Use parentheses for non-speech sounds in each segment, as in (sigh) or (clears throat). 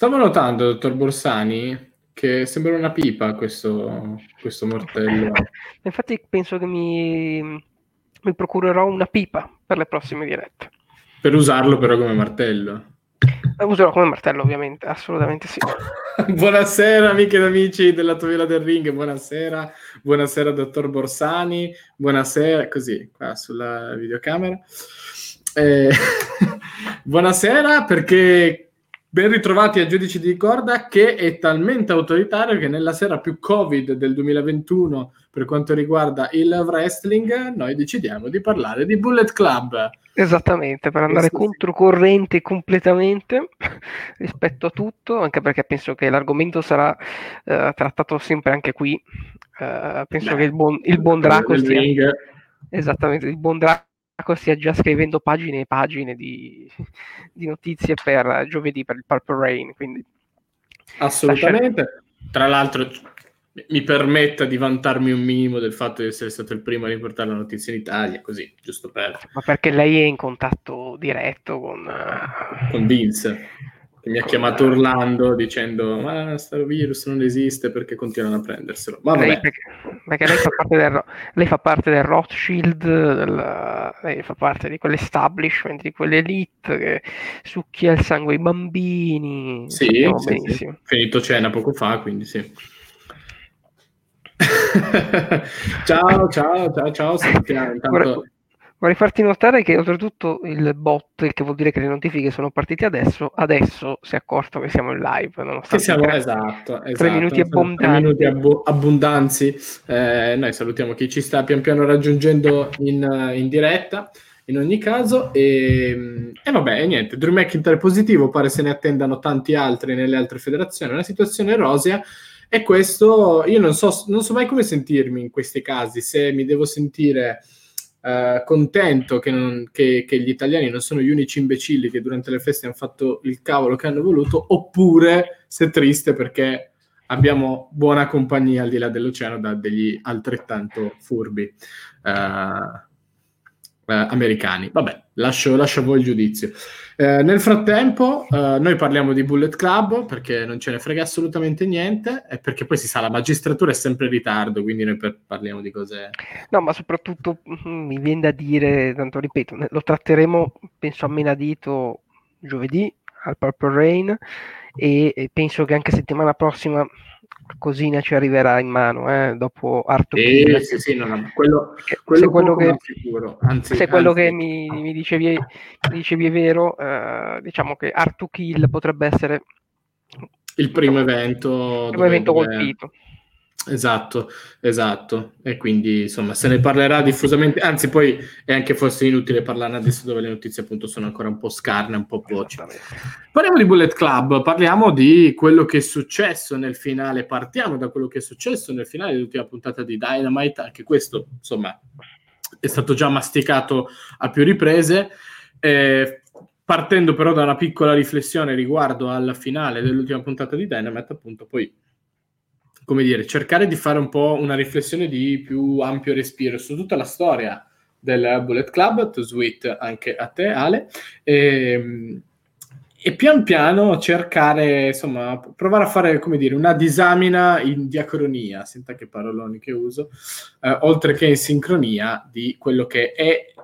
Stavo notando, dottor Borsani, che sembra una pipa questo, questo mortello. (laughs) Infatti penso che mi, mi procurerò una pipa per le prossime dirette. Per usarlo però come martello. La userò come martello, ovviamente, assolutamente sì. (laughs) buonasera, amiche ed amici della Tovilla del Ring, buonasera, buonasera, dottor Borsani, buonasera, così, qua sulla videocamera. Eh, (laughs) buonasera, perché Ben ritrovati a Giudici di Corda che è talmente autoritario che nella sera più Covid del 2021 per quanto riguarda il wrestling noi decidiamo di parlare di Bullet Club. Esattamente, per andare Questo controcorrente completamente (laughs) rispetto a tutto, anche perché penso che l'argomento sarà uh, trattato sempre anche qui. Uh, penso Beh, che il buon, il buon Draco stia... Esattamente, il buon Draco stia già scrivendo pagine e pagine di, (laughs) di notizie per giovedì per il Purple Rain. Quindi Assolutamente. Tra l'altro mi permetta di vantarmi un minimo del fatto di essere stato il primo a riportare la notizia in Italia, così, giusto per... Ma perché lei è in contatto diretto con... Con Vince mi ha chiamato urlando dicendo ma questo virus non esiste perché continuano a prenderselo. Ma lei, perché, perché lei, fa parte del, lei fa parte del Rothschild, del, lei fa parte di quell'establishment, di quell'elite che succhia il sangue ai bambini. Sì, sì. Sì. finito cena poco fa, quindi sì. (laughs) ciao, ciao, ciao, ciao. Intanto... Vorrei farti notare che oltretutto il bot, che vuol dire che le notifiche sono partite adesso, adesso si è accorto che siamo in live. Che siamo, esatto, esatto. Tre minuti abbondanti. Tre minuti ab- abbondanzi. Eh, noi salutiamo chi ci sta pian piano raggiungendo in, in diretta. In ogni caso, e, e vabbè, niente. Drew McIntyre positivo, pare se ne attendano tanti altri nelle altre federazioni. Una situazione rosea. E questo io non so, non so mai come sentirmi in questi casi, se mi devo sentire Uh, contento che, non, che, che, gli italiani non sono gli unici imbecilli che durante le feste hanno fatto il cavolo che hanno voluto, oppure se triste perché abbiamo buona compagnia al di là dell'oceano da degli altrettanto furbi. Uh, eh, americani. Vabbè, lascio, lascio, a voi il giudizio. Eh, nel frattempo, eh, noi parliamo di Bullet Club perché non ce ne frega assolutamente niente e perché poi si sa, la magistratura è sempre in ritardo, quindi noi per, parliamo di cose... No, ma soprattutto mm, mi viene da dire, tanto ripeto, lo tratteremo, penso a menadito giovedì al Purple Rain e, e penso che anche settimana prossima qualcosina ci arriverà in mano eh, dopo Arto sì, sì, sì, no, no. quello, quello, se quello che, sicuro. Anzi, se quello anzi. che mi, mi, dicevi, mi, dicevi, è vero eh, diciamo che Art to Kill potrebbe essere il primo evento, il primo evento colpito Esatto, esatto. E quindi insomma se ne parlerà diffusamente, anzi poi è anche forse inutile parlarne adesso dove le notizie appunto sono ancora un po' scarne, un po' voci. Parliamo di Bullet Club, parliamo di quello che è successo nel finale, partiamo da quello che è successo nel finale dell'ultima puntata di Dynamite, anche questo insomma è stato già masticato a più riprese. Eh, partendo però da una piccola riflessione riguardo al finale dell'ultima puntata di Dynamite, appunto poi come dire, cercare di fare un po' una riflessione di più ampio respiro su tutta la storia del Bullet Club, to sweet anche a te Ale, e, ehm, e pian piano cercare, insomma, provare a fare, come dire, una disamina in diacronia, senta che paroloni che uso, eh, oltre che in sincronia di quello che è,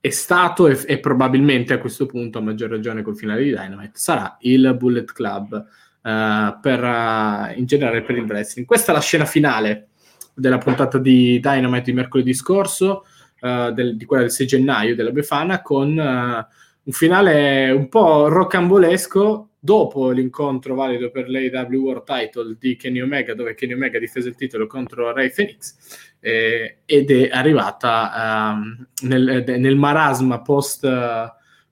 è stato e, e, probabilmente a questo punto, a maggior ragione col finale di Dynamite, sarà il Bullet Club uh, per, uh, in generale per il wrestling. Questa è la scena finale della puntata di Dynamite di mercoledì scorso, uh, del, di quella del 6 gennaio della Befana, con un finale un po' rocambolesco dopo l'incontro valido per l'AW World Title di Kenny Omega, dove Kenny Omega difese il titolo contro Ray Phoenix eh, ed è arrivata um, nel, nel, marasma post,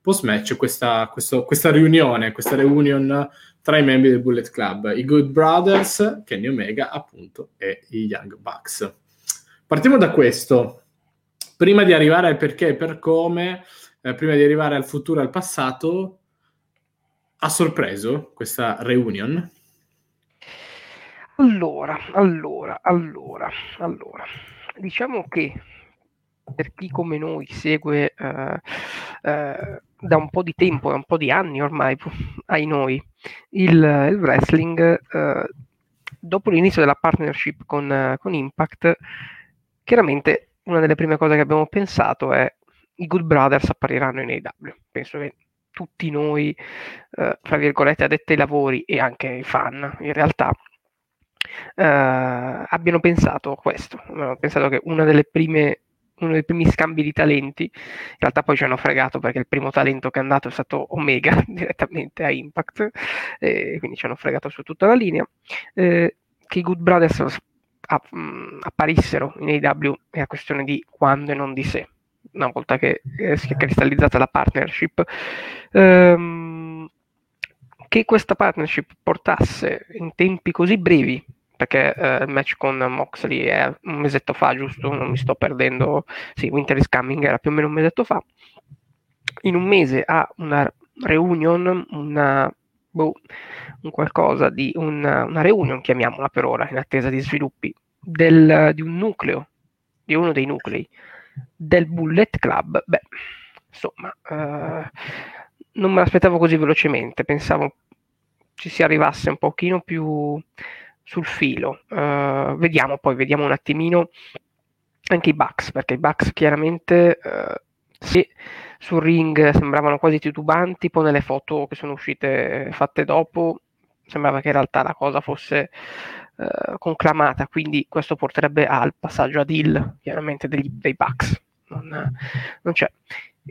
post match questa, questo, questa riunione, questa reunion tra i membri del Bullet Club, i Good Brothers, Kenny Omega appunto e i Young Bucks. Partiamo da questo. Prima di arrivare al perché e per come, eh, prima di arrivare al futuro e al passato, ha sorpreso questa reunion? Allora, allora, allora, allora, diciamo che per chi come noi segue eh, eh, da un po' di tempo, da un po' di anni ormai, ai noi, il, il wrestling, eh, dopo l'inizio della partnership con, con Impact, chiaramente una delle prime cose che abbiamo pensato è i Good Brothers appariranno in AW. Penso che tutti noi, eh, fra virgolette, addetti ai lavori e anche i fan, in realtà, eh, abbiano pensato questo. Abbiamo pensato che una delle prime uno dei primi scambi di talenti. In realtà poi ci hanno fregato perché il primo talento che è andato è stato Omega (laughs) direttamente a Impact, eh, quindi ci hanno fregato su tutta la linea. Eh, che i Good Brothers app- mm, apparissero in AW è una questione di quando e non di se una volta che eh, si è cristallizzata la partnership, ehm, che questa partnership portasse in tempi così brevi, perché eh, il match con Moxley è un mesetto fa, giusto? Non mi sto perdendo, sì, Winter is Coming era più o meno un mesetto fa, in un mese a una reunion, una, boh, un qualcosa di una, una reunion, chiamiamola per ora, in attesa di sviluppi, del, di un nucleo, di uno dei nuclei del Bullet Club, beh, insomma, eh, non me l'aspettavo così velocemente, pensavo ci si arrivasse un pochino più sul filo. Uh, vediamo poi, vediamo un attimino anche i Bucks, perché i Bucks chiaramente uh, se sul ring sembravano quasi titubanti, poi nelle foto che sono uscite fatte dopo sembrava che in realtà la cosa fosse uh, conclamata, quindi questo porterebbe al passaggio ad Hill, chiaramente degli, dei Bucks. Non, non, c'è.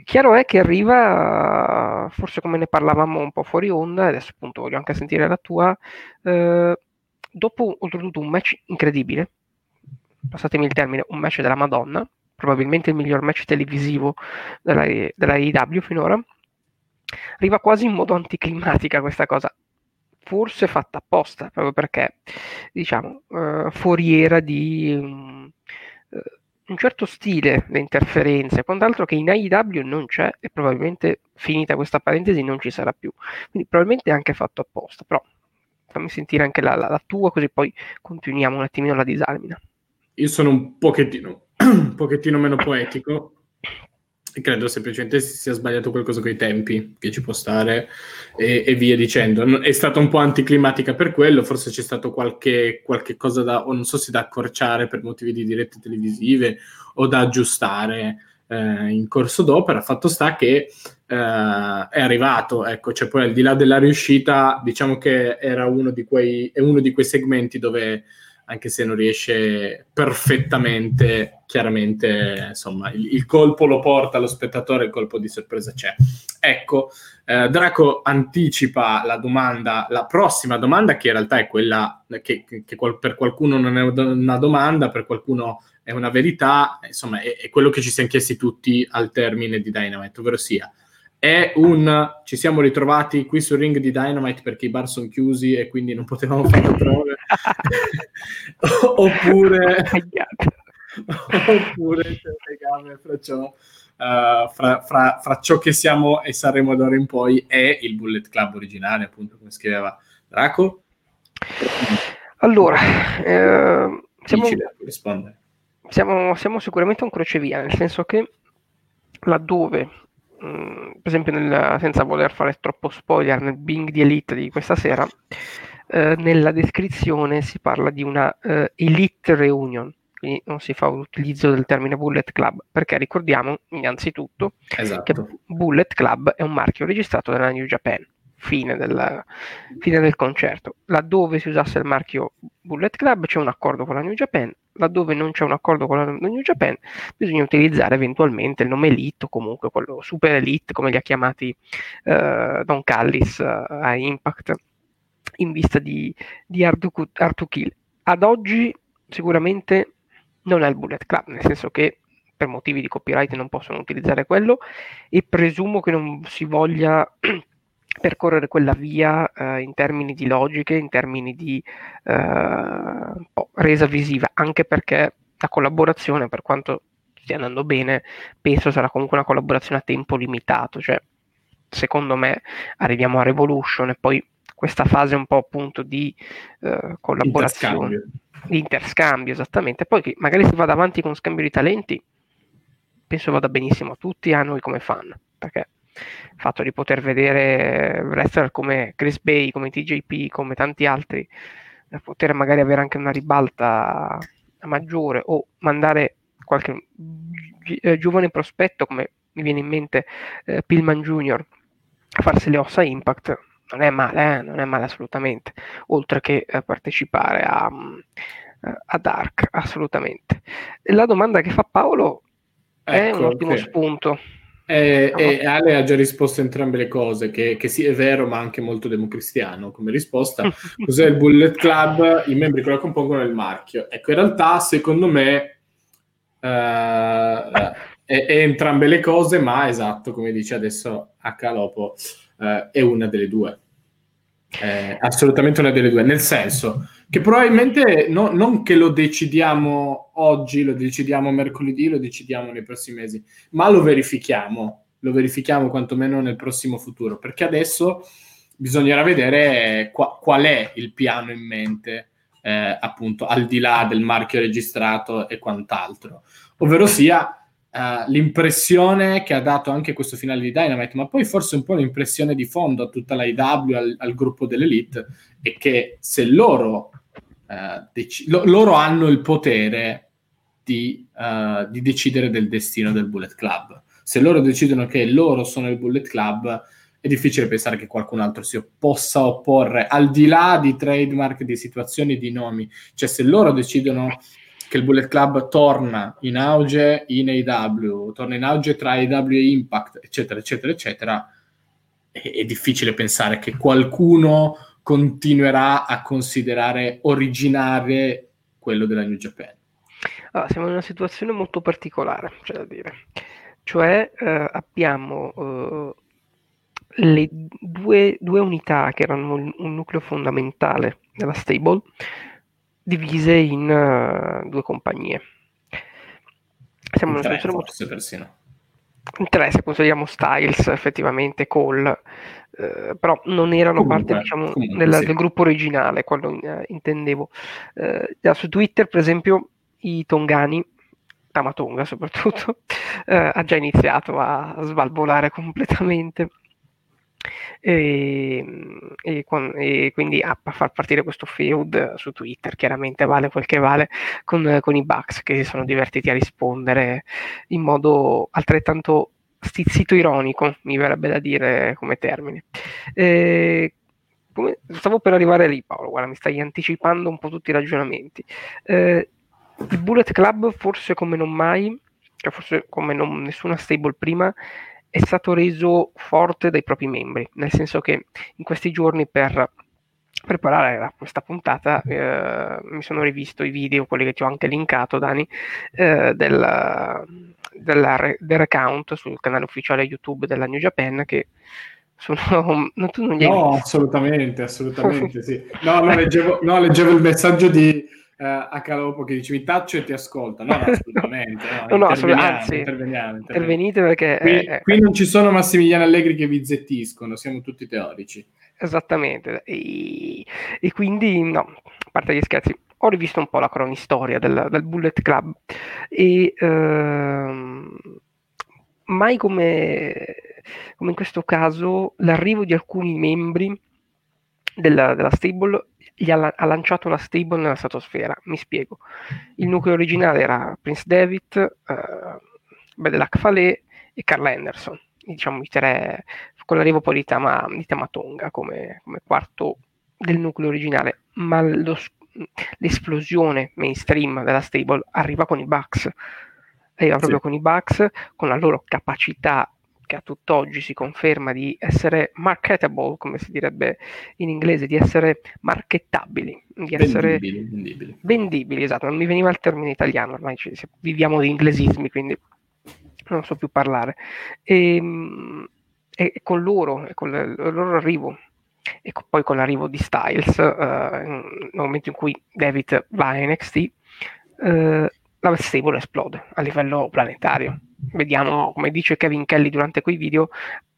Chiaro è che arriva, forse come ne parlavamo un po' fuori onda, adesso appunto voglio anche sentire la tua, eh, dopo oltretutto un match incredibile, passatemi il termine, un match della Madonna, probabilmente il miglior match televisivo della, della AEW finora, arriva quasi in modo anticlimatica questa cosa forse fatta apposta, proprio perché, diciamo, uh, foriera di um, uh, un certo stile le interferenze, quant'altro che in AEW non c'è e probabilmente finita questa parentesi non ci sarà più. Quindi probabilmente è anche fatto apposta, però fammi sentire anche la, la, la tua così poi continuiamo un attimino la disamina. Io sono un pochettino, un (clears throat) pochettino meno poetico credo semplicemente si sia sbagliato qualcosa con i tempi, che ci può stare, e, e, via dicendo. È stata un po' anticlimatica per quello, forse c'è stato qualche, qualche cosa da, non so se da accorciare per motivi di dirette televisive o da aggiustare eh, in corso d'opera. Fatto sta che eh, è arrivato, ecco, cioè poi al di là della riuscita, diciamo che era uno di quei, è uno di quei segmenti dove anche se non riesce perfettamente, chiaramente, insomma, il, il, colpo lo porta lo spettatore, il colpo di sorpresa c'è. Ecco, eh, Draco anticipa la domanda, la prossima domanda, che in realtà è quella che, che, che per qualcuno non è una domanda, per qualcuno è una verità, insomma, è, è quello che ci siamo chiesti tutti al termine di Dynamite, ovvero sia è un ci siamo ritrovati qui sul ring di Dynamite perché i bar sono chiusi e quindi non potevamo fare prove (laughs) oppure oppure c'è un legame fra ciò uh, fra, fra, fra, ciò che siamo e saremo d'ora in poi e il Bullet Club originale appunto come scriveva Draco? Allora eh, siamo, siamo, siamo sicuramente un crocevia nel senso che laddove Mm, per esempio nel, senza voler fare troppo spoiler nel Bing di Elite di questa sera, eh, nella descrizione si parla di una eh, Elite Reunion, quindi non si fa l'utilizzo del termine Bullet Club, perché ricordiamo innanzitutto esatto. che Bullet Club è un marchio registrato dalla New Japan, fine del, fine del concerto. Laddove si usasse il marchio Bullet Club c'è un accordo con la New Japan, laddove non c'è un accordo con la New Japan, bisogna utilizzare eventualmente il nome Elite o comunque quello Super Elite, come li ha chiamati uh, Don Callis uh, a Impact, in vista di, di to Kill. Ad oggi sicuramente non è il Bullet Club, nel senso che per motivi di copyright non possono utilizzare quello e presumo che non si voglia (clears throat) percorrere quella via eh, in termini di logiche, in termini di eh, resa visiva, anche perché la collaborazione, per quanto stia andando bene, penso sarà comunque una collaborazione a tempo limitato, cioè secondo me arriviamo a Revolution e poi questa fase un po' appunto di eh, collaborazione, interscambio. di interscambio, esattamente, poi che magari si vada avanti con scambio di talenti, penso vada benissimo. A tutti, a noi come fan, perché il fatto di poter vedere wrestler come Chris Bay, come TJP, come tanti altri, poter magari avere anche una ribalta maggiore o mandare qualche gi- eh, giovane prospetto come mi viene in mente eh, Pillman Jr. a farsi le ossa Impact non è male, eh? non è male assolutamente, oltre che eh, partecipare a, eh, a, Dark, assolutamente. La domanda che fa Paolo è ecco, un ottimo okay. spunto. E, e, Ale ha già risposto a entrambe le cose, che, che, sì, è vero, ma anche molto democristiano come risposta. (laughs) Cos'è il Bullet Club? I membri che lo compongono il marchio. Ecco, in realtà, secondo me, uh, è, è, entrambe le cose, ma esatto, come dice adesso H. Lopo, uh, è una delle due. È assolutamente una delle due, nel senso che probabilmente no, non che lo decidiamo oggi, lo decidiamo mercoledì, lo decidiamo nei prossimi mesi, ma lo verifichiamo, lo verifichiamo quantomeno nel prossimo futuro, perché adesso bisognerà vedere qua, qual è il piano in mente, eh, appunto, al di là del marchio registrato e quant'altro, ovvero sia Uh, l'impressione che ha dato anche questo finale di Dynamite, ma poi forse un po' l'impressione di fondo a tutta la IW, al, al gruppo dell'Elite, è che se loro uh, dec- lo- loro hanno il potere di, uh, di, decidere del destino del Bullet Club. Se loro decidono che loro sono il Bullet Club, è difficile pensare che qualcun altro si possa opporre, al di là di trademark, di situazioni, di nomi. Cioè, se loro decidono che il Bullet Club torna in auge in AW, torna in auge tra AW e Impact, eccetera, eccetera, eccetera, è, è difficile pensare che qualcuno continuerà a considerare originale quello della New Japan. Allora, siamo in una situazione molto particolare, c'è da dire. Cioè eh, abbiamo eh, le due, due, unità che erano un nucleo fondamentale della stable divise in uh, due compagnie. Siamo in una situazione molto... persino. In tre, se consideriamo Styles, effettivamente, Cole, eh, però non erano comunque, parte diciamo, comunque, del, sì. del, gruppo originale, quello eh, intendevo. Eh, su Twitter, per esempio, i tongani, Tamatonga soprattutto, (laughs) eh, ha già iniziato a svalvolare completamente. E, e, e, quindi a, far partire questo feud su Twitter chiaramente vale quel che vale con, con i Bucks che si sono divertiti a rispondere in modo altrettanto stizzito ironico, mi verrebbe da dire come termine. Eh, come, stavo per arrivare lì, Paolo. Guarda, mi stai anticipando un po' tutti i ragionamenti. Eh, il Bullet Club, forse come non mai, cioè forse come non, nessuna stable prima, è stato reso forte dai propri membri, nel senso che in questi giorni per preparare questa puntata eh, mi sono rivisto i video, quelli che ti ho anche linkato, Dani, eh, della, della, del recount sul canale ufficiale YouTube della New Japan che sono... (laughs) No, tu non gli hai no assolutamente, assolutamente sì. (laughs) No, no, leggevo, no, leggevo il messaggio di a Calopo che dici mi taccio e ti ascolta. No, no (laughs) assolutamente. No, no, assolutamente. Anzi, interveniamo, intervenite perché... Qui, eh, qui non ci sono Massimiliano Allegri che vi zettiscono, siamo tutti teorici. Esattamente. E, e quindi, no, a parte gli scherzi, ho rivisto un po' la cronistoria del, del Bullet Club e ehm, mai come, come, in questo caso l'arrivo di alcuni membri della, della stable ha, ha, lanciato la stable nella stratosfera. Mi spiego. Il nucleo originale era Prince David, eh, Bedelak Fale e Carl Anderson. Diciamo i tre, con l'arrivo poi di, Tama, di Tamatonga come, come quarto del nucleo originale. Ma lo, l'esplosione mainstream della stable arriva con i Bucks. Arriva sì. proprio con i Bucks, con la loro capacità che a tutt'oggi si conferma di essere marketable, come si direbbe in inglese, di essere marchettabili, di essere vendibili, vendibili. vendibili esatto, non mi veniva il termine italiano, ormai ci, viviamo di inglesismi, quindi non so più parlare. E, ehm, e con loro, e con il loro arrivo e poi con l'arrivo di Styles, uh, nel momento in cui David va a NXT, uh, eh, la stable esplode a livello planetario. Vediamo, come dice Kevin Kelly durante quei video,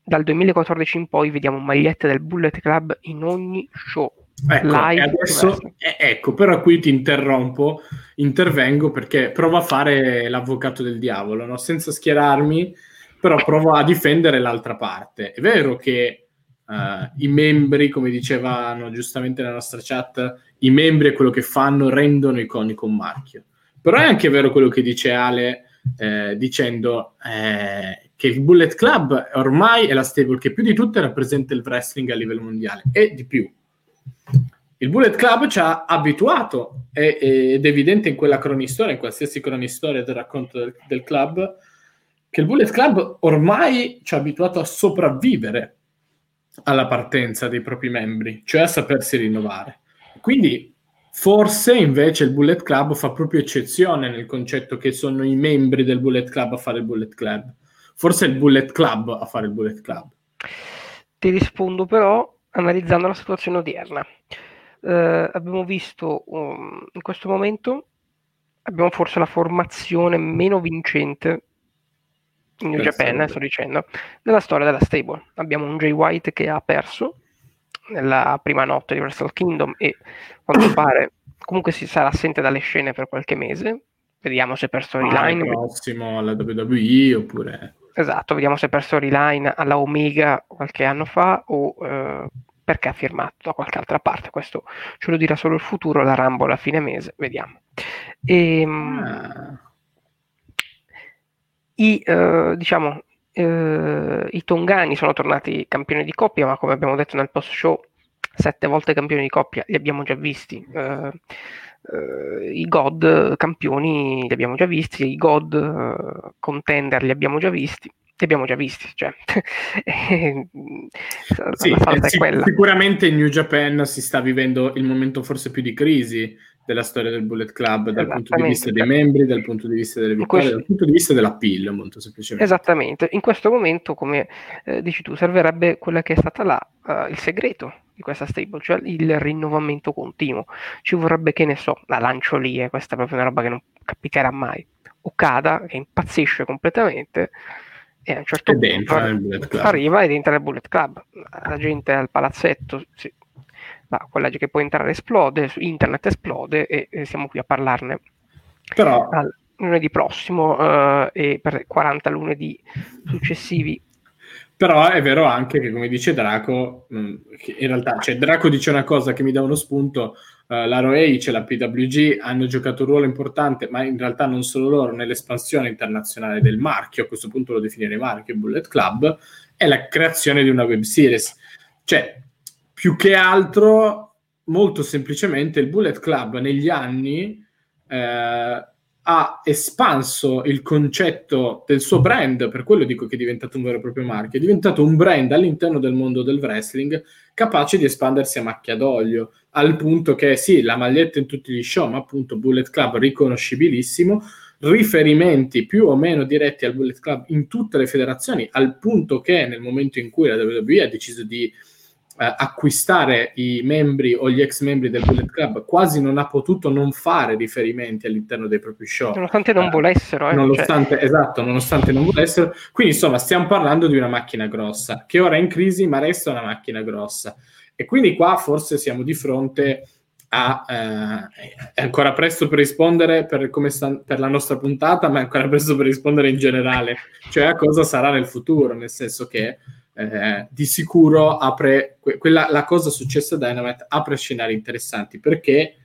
dal 2014 in poi vediamo magliette del Bullet Club in ogni show. Ecco, live. Adesso, eh, ecco, però qui ti interrompo, intervengo perché provo a fare l'avvocato del diavolo, no? senza schierarmi, però provo a difendere l'altra parte. È vero che uh, i membri, come dicevano giustamente nella nostra chat, i membri e quello che fanno rendono iconico un marchio. Però è anche vero quello che dice Ale eh, dicendo eh, che il Bullet Club ormai è la stable che più di tutte rappresenta il wrestling a livello mondiale e di più il Bullet Club ci ha abituato è, ed è evidente in quella cronistoria, in qualsiasi cronistoria del racconto del, del, club, che il Bullet Club ormai ci ha abituato a sopravvivere alla partenza dei propri membri, cioè a sapersi rinnovare. Quindi forse invece il Bullet Club fa proprio eccezione nel concetto che sono i membri del Bullet Club a fare il Bullet Club. Forse è il Bullet Club a fare il Bullet Club. Ti rispondo però analizzando la situazione odierna. Eh, abbiamo visto um, in questo momento abbiamo forse la formazione meno vincente in New Japan, sto dicendo, nella storia della stable. Abbiamo un Jay White che ha perso nella prima notte di Wrestle Kingdom e quanto (coughs) pare comunque si sarà assente dalle scene per qualche mese. Vediamo se per storyline. Ah, prossimo alla WWE oppure. Esatto, vediamo se per storyline alla Omega qualche anno fa o eh, perché ha firmato da qualche altra parte. Questo ce lo dirà solo il futuro, la Rumble a fine mese, vediamo. E, ehm, ah. i, eh, diciamo, eh, i tongani sono tornati campioni di coppia, ma come abbiamo detto nel post show, sette volte campioni di coppia li abbiamo già visti. Eh, eh I God campioni li abbiamo già visti, i God eh, contender li abbiamo già visti li abbiamo già visti. Cioè. (laughs) sì, eh, sic- sicuramente in New Japan si sta vivendo il momento forse più di crisi della storia del Bullet Club dal punto di vista dei membri, dal punto di vista delle vittorie, questo... dal punto di vista della PIL, molto semplicemente. Esattamente. In questo momento, come eh, dici tu, servirebbe quella che è stata là, uh, il segreto di questa stable, cioè il rinnovamento continuo. Ci vorrebbe, che ne so, la lancio lì, eh, questa è proprio una roba che non capiterà mai. Okada, che impazzisce completamente, e a un certo punto arriva ed entra nel Bullet Club. La gente al palazzetto, sì. Ma quella che può entrare esplode, su internet esplode e, e siamo qui a parlarne. Però... Al lunedì prossimo uh, e per 40 lunedì successivi però è vero anche che, come dice Draco, mm, in realtà, cioè Draco dice una cosa che mi dà uno spunto, uh, la ROE, c'è la PWG, hanno giocato un ruolo importante, ma in realtà non solo loro, nell'espansione internazionale del marchio, a questo punto lo definirei marchio Bullet Club, è la creazione di una web series. Cioè, più che altro, molto semplicemente, il Bullet Club negli anni... Eh, ha espanso il concetto del suo brand, per quello dico che è diventato un vero e proprio marchio, è diventato un brand all'interno del mondo del wrestling capace di espandersi a macchia d'olio, al punto che sì, la maglietta in tutti gli show, ma appunto Bullet Club riconoscibilissimo, riferimenti più o meno diretti al Bullet Club in tutte le federazioni, al punto che nel momento in cui la WWE ha deciso di acquistare i membri o gli ex membri del Bullet Club quasi non ha potuto non fare riferimenti all'interno dei propri show. Nonostante non eh, volessero. Eh, nonostante, cioè... Esatto, nonostante non volessero. Quindi insomma stiamo parlando di una macchina grossa, che ora è in crisi ma resta una macchina grossa. E quindi qua forse siamo di fronte a... Eh, è ancora presto per rispondere per, sta, per la nostra puntata, ma è ancora presto per rispondere in generale, cioè a cosa sarà nel futuro, nel senso che eh, di sicuro apre que- quella, la cosa successa a Dynamite apre scenari interessanti perché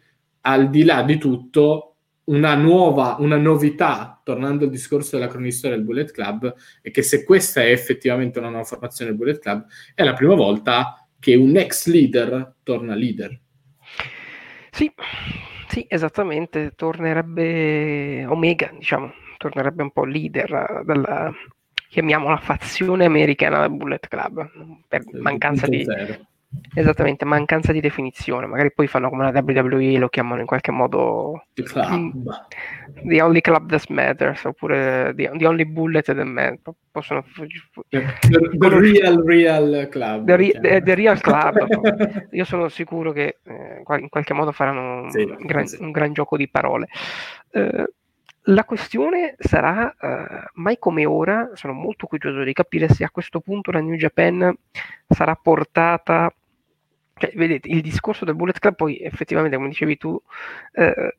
al di là di tutto una nuova, una novità, tornando al discorso della cronistoria del Bullet Club, è che se questa è effettivamente una nuova formazione del Bullet Club, è la prima volta che un ex leader torna leader. Sì, sì, esattamente, tornerebbe Omega, diciamo, tornerebbe un po' leader della, chiamiamola fazione americana del Bullet Club, per mancanza di... Esattamente, mancanza di definizione. Magari poi fanno come la WWE e lo chiamano in qualche modo The, club. the Only Club That Matters oppure The, the Only Bullet That Matters. Possono... The, the, Real Real Club. The, re, the, the Real Club. (laughs) Io sono sicuro che eh, in qualche modo faranno sì, un, gran, sì. un, gran, gioco di parole. Eh, la questione sarà, uh, mai come ora, sono molto curioso di capire se a questo punto la New Japan sarà portata cioè, vedete, il discorso del Bullet Club poi effettivamente, come dicevi tu, eh,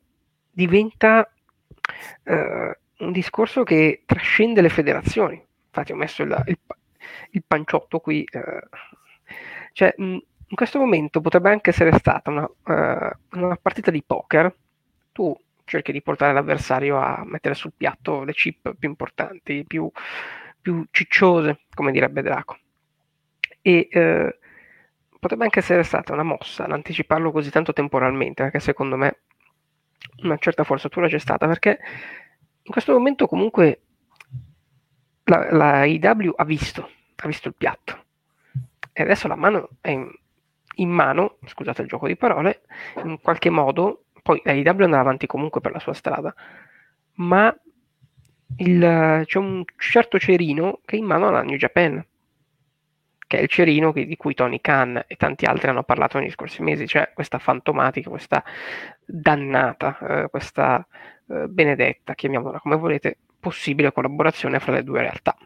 diventa eh, un discorso che trascende le federazioni. Infatti ho messo il, il, il panciotto qui. Eh, cioè, mh, in questo momento potrebbe anche essere stata una, uh, una partita di poker. Tu cerchi di portare l'avversario a mettere sul piatto le chip più importanti, più, più cicciose, come direbbe Draco. E eh, potrebbe anche essere stata una mossa l'anticiparlo così tanto temporalmente, perché secondo me una certa forzatura c'è stata, perché in questo momento comunque la, la IW ha visto, ha visto il piatto e adesso la mano è in, in, mano, scusate il gioco di parole, in qualche modo, poi la andrà avanti comunque per la sua strada, ma il, c'è un certo cerino che è in mano alla New Japan che è il cerino di cui Tony Khan e tanti altri hanno parlato negli scorsi mesi, cioè questa fantomatica, questa dannata, eh, questa eh, benedetta, chiamiamola come volete, possibile collaborazione fra le due realtà.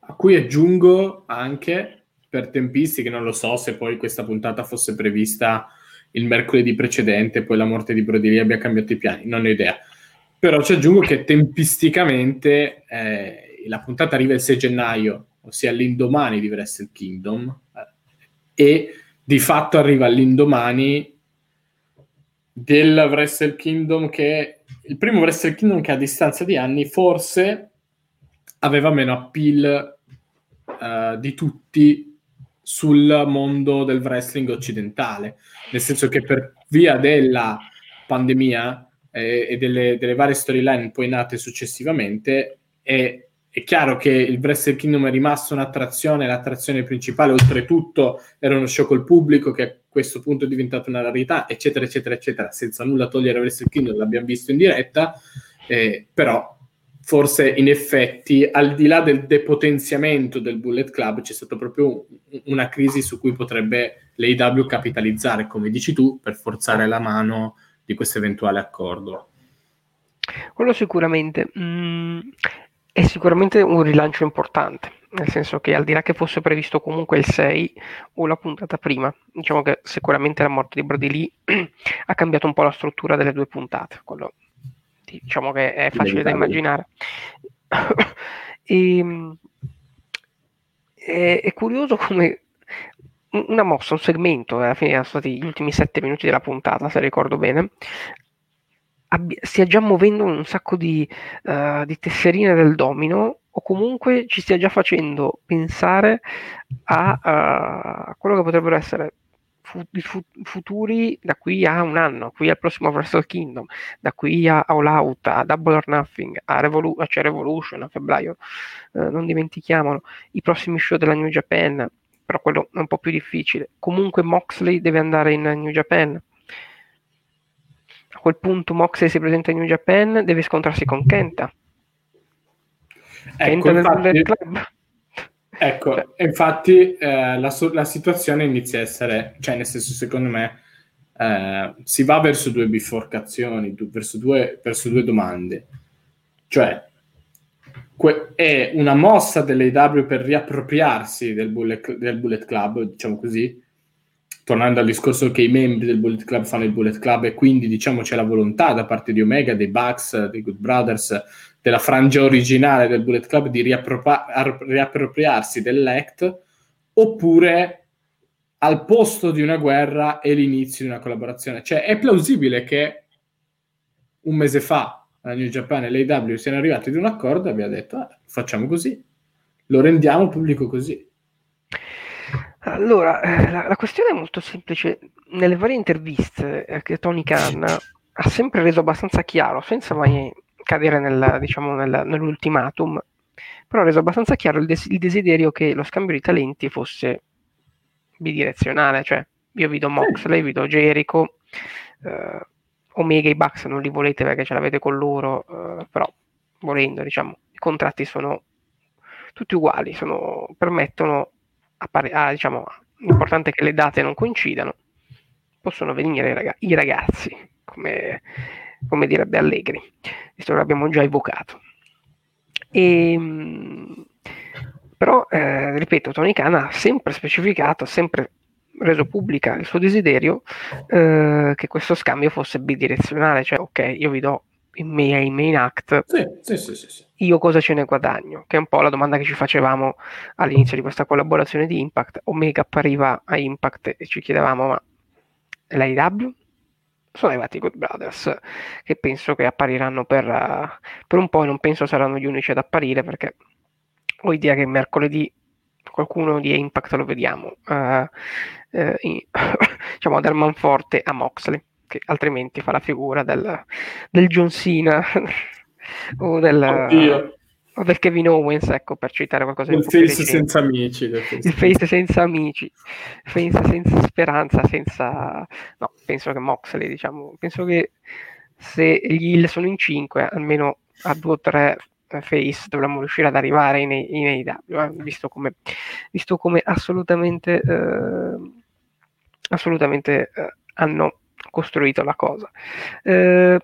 A cui aggiungo anche, per tempistiche, non lo so se poi questa puntata fosse prevista il mercoledì precedente, poi la morte di Brody abbia cambiato i piani, non ho idea. Però ci aggiungo che tempisticamente eh, la puntata arriva il 6 gennaio, ossia l'indomani di Wrestle Kingdom, eh, e di fatto arriva all'indomani del Wrestle Kingdom che il primo Wrestle Kingdom che a distanza di anni forse aveva meno appeal uh, di tutti sul mondo del wrestling occidentale, nel senso che per via della pandemia eh, e delle, delle varie storyline poi nate successivamente è è chiaro che il Wrestle Kingdom è rimasto un'attrazione, l'attrazione principale oltretutto era uno show col pubblico che a questo punto è diventato una rarità, eccetera, eccetera, eccetera, senza nulla togliere Wrestle Kingdom, l'abbiamo visto in diretta, eh, però forse in effetti al di là del depotenziamento del Bullet Club c'è stata proprio una crisi su cui potrebbe l'AW capitalizzare, come dici tu, per forzare la mano di questo eventuale accordo. Quello sicuramente. Mm, è sicuramente un rilancio importante, nel senso che al di là che fosse previsto comunque il 6 o la puntata prima, diciamo che sicuramente la morte di Brody Lee (clears throat) ha cambiato un po' la struttura delle due puntate, quello diciamo che è facile da immaginare. e, (coughs) ehm, è, è, curioso come una mossa, un segmento, alla fine sono stati gli ultimi sette minuti della puntata, se ricordo bene, abbia, stia già muovendo un sacco di, uh, di, tesserine del domino o comunque ci stia già facendo pensare a, uh, quello che potrebbero essere futuri da qui a un anno, qui al prossimo Wrestle Kingdom, da qui a All Out, a Double or Nothing, a, Revolu- a Revolution a febbraio, uh, non dimentichiamolo, i prossimi show della New Japan, però quello è un po' più difficile. Comunque Moxley deve andare in New Japan a quel punto Moxley si presenta in New Japan, deve scontrarsi con Kenta. Ecco, Kenta infatti, club. Ecco, infatti eh, la, la, situazione inizia a essere, cioè nel senso secondo me eh, si va verso due biforcazioni, verso due, verso due domande. Cioè, que- è una mossa dell'AW per riappropriarsi del Bullet, del bullet Club, diciamo così, tornando al discorso che i membri del Bullet Club fanno il Bullet Club e quindi diciamo c'è la volontà da parte di Omega, dei Bucks, dei Good Brothers, della frangia originale del Bullet Club di riappropri- riappropriarsi dell'act, oppure al posto di una guerra è l'inizio di una collaborazione. Cioè è plausibile che un mese fa la New Japan e l'AW siano arrivati ad un accordo e abbia detto ah, facciamo così, lo rendiamo pubblico così. Allora, eh, la, la, questione è molto semplice. Nelle varie interviste eh, che Tony Khan ha sempre reso abbastanza chiaro, senza mai cadere nel, diciamo, nel, nell'ultimatum, però ha reso abbastanza chiaro il, des- il, desiderio che lo scambio di talenti fosse bidirezionale, cioè io vedo Moxley, vedo Jericho, eh, Omega i Bucks non li volete perché ce l'avete con loro, eh, però volendo, diciamo, i contratti sono tutti uguali, sono, permettono appare- ah, diciamo, l'importante è che le date non coincidano, possono venire i ragazzi, come, come, direbbe Allegri, visto che l'abbiamo già evocato. E, ehm, però, eh, ripeto, Tony Khan ha sempre specificato, sempre reso pubblica il suo desiderio eh, che questo scambio fosse bidirezionale, cioè ok, io vi do i miei main act, sì, sì, sì, io cosa ce ne guadagno? Che è un po' la domanda che ci facevamo all'inizio di questa collaborazione di Impact. Omega appariva a Impact e ci chiedevamo ma l'AIW? Sono arrivati i Good Brothers, che penso che appariranno per, uh, per un po' e non penso saranno gli unici ad apparire perché ho idea che mercoledì qualcuno di Impact lo vediamo, uh, uh, in, (coughs) diciamo ad Forte a Moxley che altrimenti fa la figura del, del John Cena (laughs) o, del, o, del, Kevin Owens, ecco, per citare qualcosa di Il face senza amici. Il face senza amici, face senza speranza, senza... No, penso che Moxley, diciamo, penso che se gli Hill sono in 5, almeno a 2 o 3 eh, face dovremmo riuscire ad arrivare in, in AEW, eh, visto, come, visto come assolutamente... Eh, assolutamente eh, hanno costruito la cosa. Eh,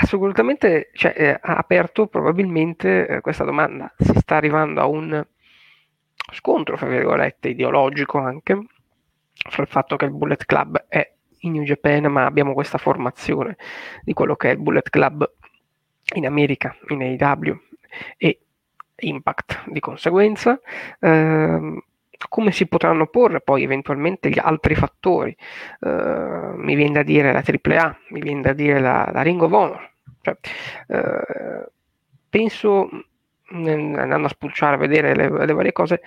assolutamente cioè, eh, ha aperto probabilmente eh, questa domanda. Si sta arrivando a un scontro, fra virgolette, ideologico anche, fra il fatto che il Bullet Club è in New Japan, ma abbiamo questa formazione di quello che è il Bullet Club in America, in AEW e Impact di conseguenza. Eh, come si potranno porre poi eventualmente gli altri fattori? Uh, mi viene da dire la AAA, mi viene da dire la, la Ring of Honor. Cioè, uh, penso, andando a spulciare, a vedere le, le, varie cose,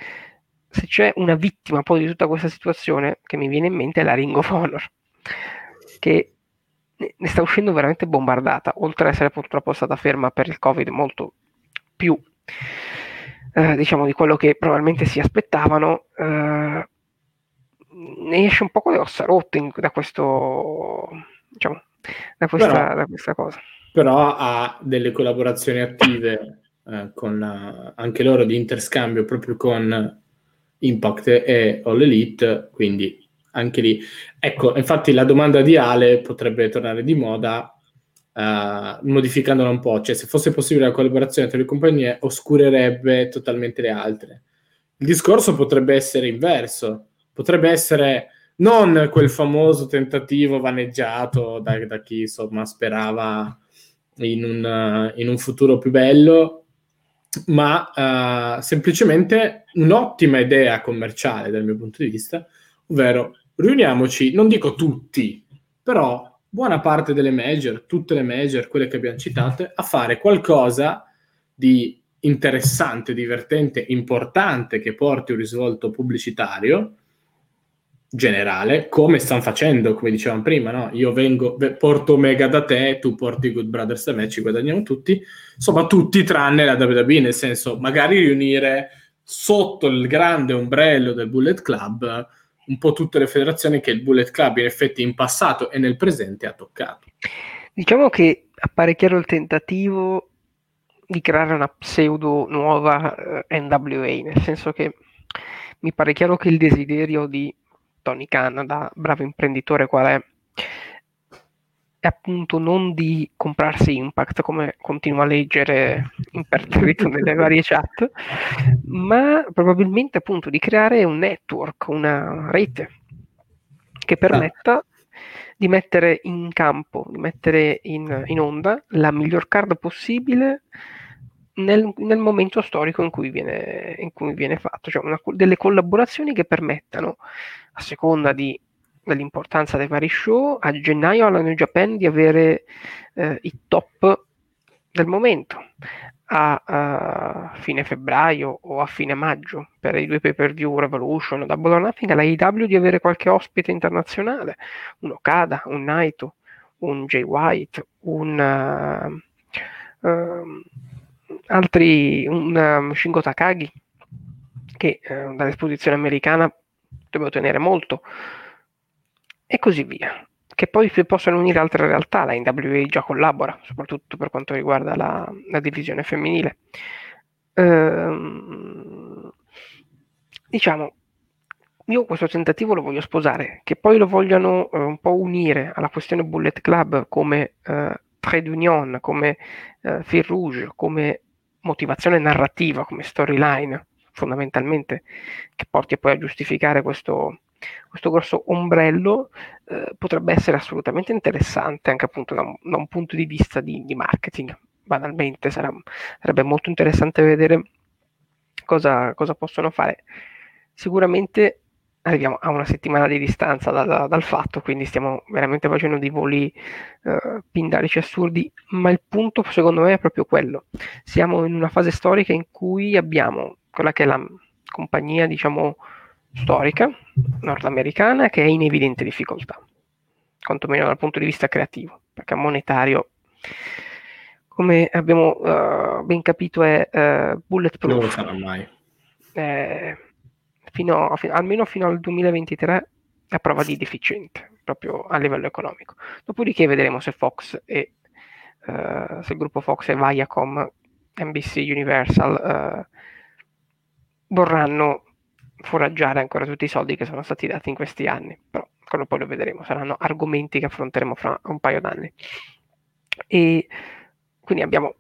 se c'è una vittima poi di tutta questa situazione che mi viene in mente è la Ring of Honor, che ne sta uscendo veramente bombardata, oltre ad essere purtroppo stata ferma per il Covid molto più eh, diciamo di quello che probabilmente si aspettavano, eh, ne esce un po' con le ossa rotte in, da questo, diciamo, da questa, però, da questa cosa. Però ha delle collaborazioni attive eh, con la, anche loro di interscambio proprio con Impact e All Elite, quindi anche lì. Ecco, infatti la domanda di Ale potrebbe tornare di moda uh, modificandola un po', cioè se fosse possibile la collaborazione tra le compagnie oscurerebbe totalmente le altre. Il discorso potrebbe essere inverso, potrebbe essere non quel famoso tentativo vaneggiato da, da chi insomma sperava in un, in un, futuro più bello, ma uh, semplicemente un'ottima idea commerciale dal mio punto di vista, ovvero riuniamoci, non dico tutti, però buona parte delle major, tutte le major, quelle che abbiamo citate, a fare qualcosa di interessante, divertente, importante che porti un risvolto pubblicitario generale, come stanno facendo, come dicevamo prima, no? Io vengo, porto Omega da te, tu porti Good Brothers da me, ci guadagniamo tutti, insomma tutti tranne la WWE, nel senso magari riunire sotto il grande ombrello del Bullet Club un po' tutte le federazioni che il Bullet Club in effetti in passato e nel presente ha toccato. Diciamo che appare chiaro il tentativo di creare una pseudo nuova eh, NWA, nel senso che mi pare chiaro che il desiderio di Tony Khan, bravo imprenditore qual è, è appunto non di comprarsi Impact, come continuo a leggere (laughs) imperterrito nelle varie chat, ma probabilmente appunto di creare un network, una rete che permetta di mettere in campo, di mettere in, in onda la miglior card possibile nel, nel, momento storico in cui viene, in cui viene fatto, cioè una, delle collaborazioni che permettano, a seconda di dell'importanza dei vari show, a gennaio alla New Japan di avere eh, i top del momento, a, a, fine febbraio o a fine maggio per i due pay per view Revolution o Double or Nothing alla IW di avere qualche ospite internazionale, un Okada, un Naito, un Jay White, un uh, uh, altri, un um, Shingo Takagi che uh, dall'esposizione americana devo tenere molto e così via. Che poi si possono unire altre realtà, la NWA già collabora, soprattutto per quanto riguarda la, la divisione femminile. Ehm, diciamo, io questo tentativo lo voglio sposare, che poi lo vogliano eh, un po' unire alla questione Bullet Club come eh, trade union, come eh, fil rouge, come motivazione narrativa, come storyline, fondamentalmente che porti poi a giustificare questo, questo grosso ombrello eh, potrebbe essere assolutamente interessante anche appunto da un, da un punto di vista di, di marketing. Banalmente sarà, sarebbe molto interessante vedere cosa, cosa possono fare. Sicuramente arriviamo a una settimana di distanza da, da, dal fatto, quindi stiamo veramente facendo dei voli uh, pindarici assurdi, ma il punto secondo me è proprio quello. Siamo in una fase storica in cui abbiamo quella che è la compagnia, diciamo, storica nordamericana che è in evidente difficoltà, quantomeno dal punto di vista creativo, perché monetario, come abbiamo uh, ben capito, è uh, bulletproof. Non lo sarà mai. Eh, fino a, almeno fino al 2023 è prova di deficiente, proprio a livello economico. Dopodiché vedremo se Fox e uh, se il gruppo Fox e Viacom, NBC Universal vorranno foraggiare ancora tutti i soldi che sono stati dati in questi anni, però quello poi lo vedremo, saranno argomenti che affronteremo fra un paio d'anni. E quindi abbiamo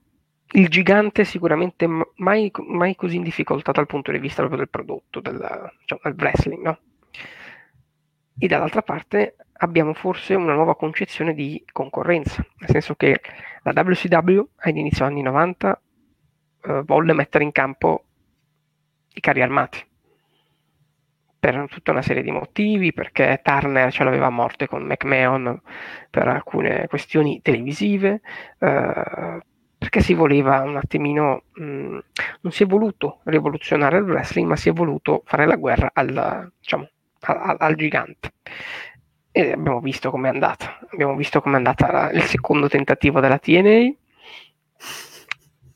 il gigante sicuramente mai, mai così in difficoltà dal punto di vista proprio del prodotto, del, diciamo, del wrestling, no? E dall'altra parte abbiamo forse una nuova concezione di concorrenza, nel senso che la WCW all'inizio anni 90 eh, volle mettere in campo i carri armati per tutta una serie di motivi, perché Turner ce l'aveva morte con McMahon per alcune questioni televisive, eh, perché si voleva un attimino, mh, mm, non si è voluto rivoluzionare il wrestling, ma si è voluto fare la guerra al, diciamo, al, al gigante. E abbiamo visto com'è andata. Abbiamo visto com'è andata il secondo tentativo della TNA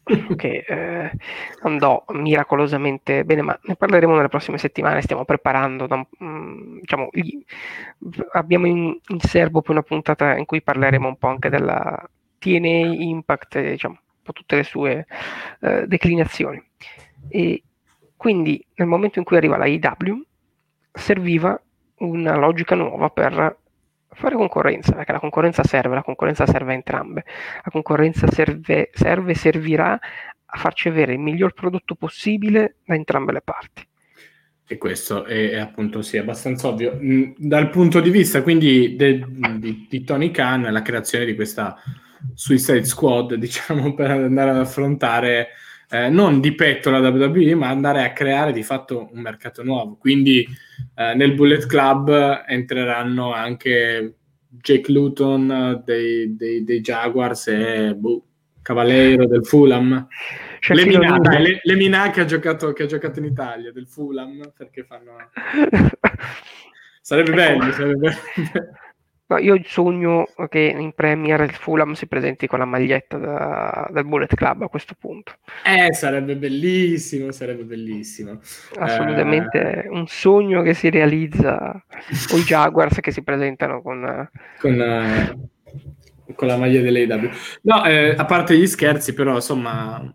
(laughs) che eh, andò miracolosamente bene, ma ne parleremo nelle prossime settimane, stiamo preparando, da, um, diciamo, gli, abbiamo in, in, serbo poi una puntata in cui parleremo un po' anche della TNA Impact, diciamo, un po' tutte le sue uh, declinazioni. E quindi nel momento in cui arriva la IW serviva una logica nuova per fare concorrenza, perché la concorrenza serve, la concorrenza serve a entrambe, la concorrenza serve, serve servirà a farci avere il miglior prodotto possibile da entrambe le parti. E questo è, è appunto sì, abbastanza ovvio. Mm, dal punto di vista quindi de, di, di, Tony Khan, la creazione di questa Suicide Squad, (laughs) diciamo, per andare ad affrontare eh, non di petto la WWE, ma andare a creare di fatto un mercato nuovo. Quindi eh, nel Bullet Club entreranno anche Jake Luton eh, dei, dei, dei Jaguars e boh, Cavallero del Fulham. Lemina, dai, le, Lemina che ha, giocato, che ha giocato in Italia del Fulham perché fanno (laughs) sarebbe ecco. bello, sarebbe bello. Io sogno che in Premier il Fulham si presenti con la maglietta da, del Bullet Club a questo punto. Eh, sarebbe bellissimo, sarebbe bellissimo. Assolutamente eh... un sogno che si realizza, (laughs) o i Jaguars che si presentano con... Con, uh, con la maglia dell'AW. No, eh, a parte gli scherzi, però, insomma,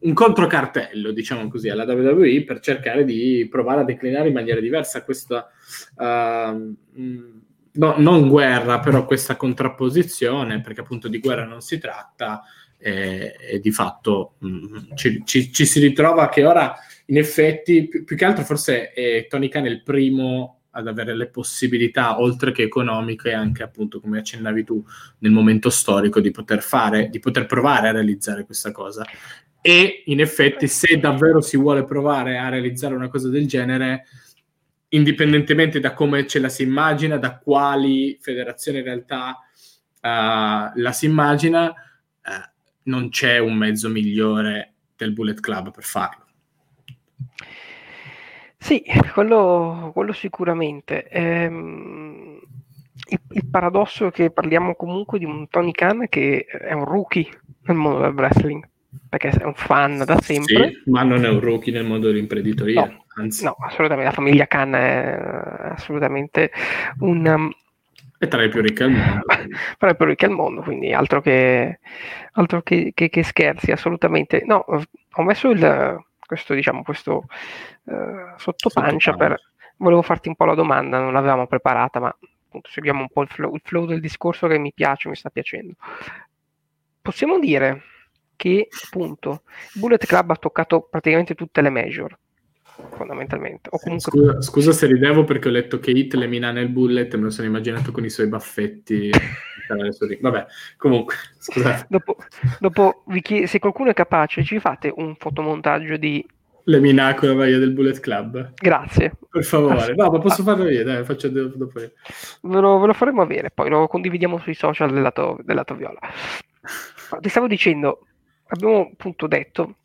un controcartello, diciamo così, alla WWE per cercare di provare a declinare in maniera diversa questa... Uh, no, non guerra, però questa contrapposizione, perché appunto di guerra non si tratta, e, e di fatto mh, mm, ci, ci, ci, si ritrova che ora, in effetti, più, più che altro forse è Tony Khan il primo ad avere le possibilità, oltre che economiche, anche appunto, come accennavi tu, nel momento storico, di poter fare, di poter provare a realizzare questa cosa. E in effetti, se davvero si vuole provare a realizzare una cosa del genere, indipendentemente da come ce la si immagina, da quali federazioni in realtà uh, la si immagina, uh, non c'è un mezzo migliore del Bullet Club per farlo. Sì, quello, quello sicuramente. Ehm, il, il, paradosso è che parliamo comunque di un Tony Khan che è un rookie nel mondo del wrestling, perché è un fan da sempre. Sì, ma non è un rookie nel mondo dell'imprenditoria. No, Anzi. No, assolutamente, la famiglia Khan è assolutamente un... Um, è tra le più ricche al mondo. (laughs) tra le più ricche al mondo, quindi altro che, altro che, che, che scherzi, assolutamente. No, ho messo il, questo, diciamo, questo uh, sottopancia per... Volevo farti un po' la domanda, non l'avevamo preparata, ma appunto seguiamo un po' il flow, il flow del discorso che mi piace, mi sta piacendo. Possiamo dire che appunto Bullet Club ha toccato praticamente tutte le major fondamentalmente. Comunque... scusa, scusa, se ridevo perché ho letto che Hit le mina nel bullet e me lo sono immaginato con i suoi baffetti. (laughs) Vabbè, comunque, scusate. dopo, dopo chied- se qualcuno è capace, ci fate un fotomontaggio di... Le mina con la maglia del Bullet Club. Grazie. Per favore. No, ma posso ah. farlo io, dai, faccio dopo io. Ve lo, ve lo, faremo avere, poi lo condividiamo sui social del lato, del lato viola. (laughs) Ti stavo dicendo, abbiamo appunto detto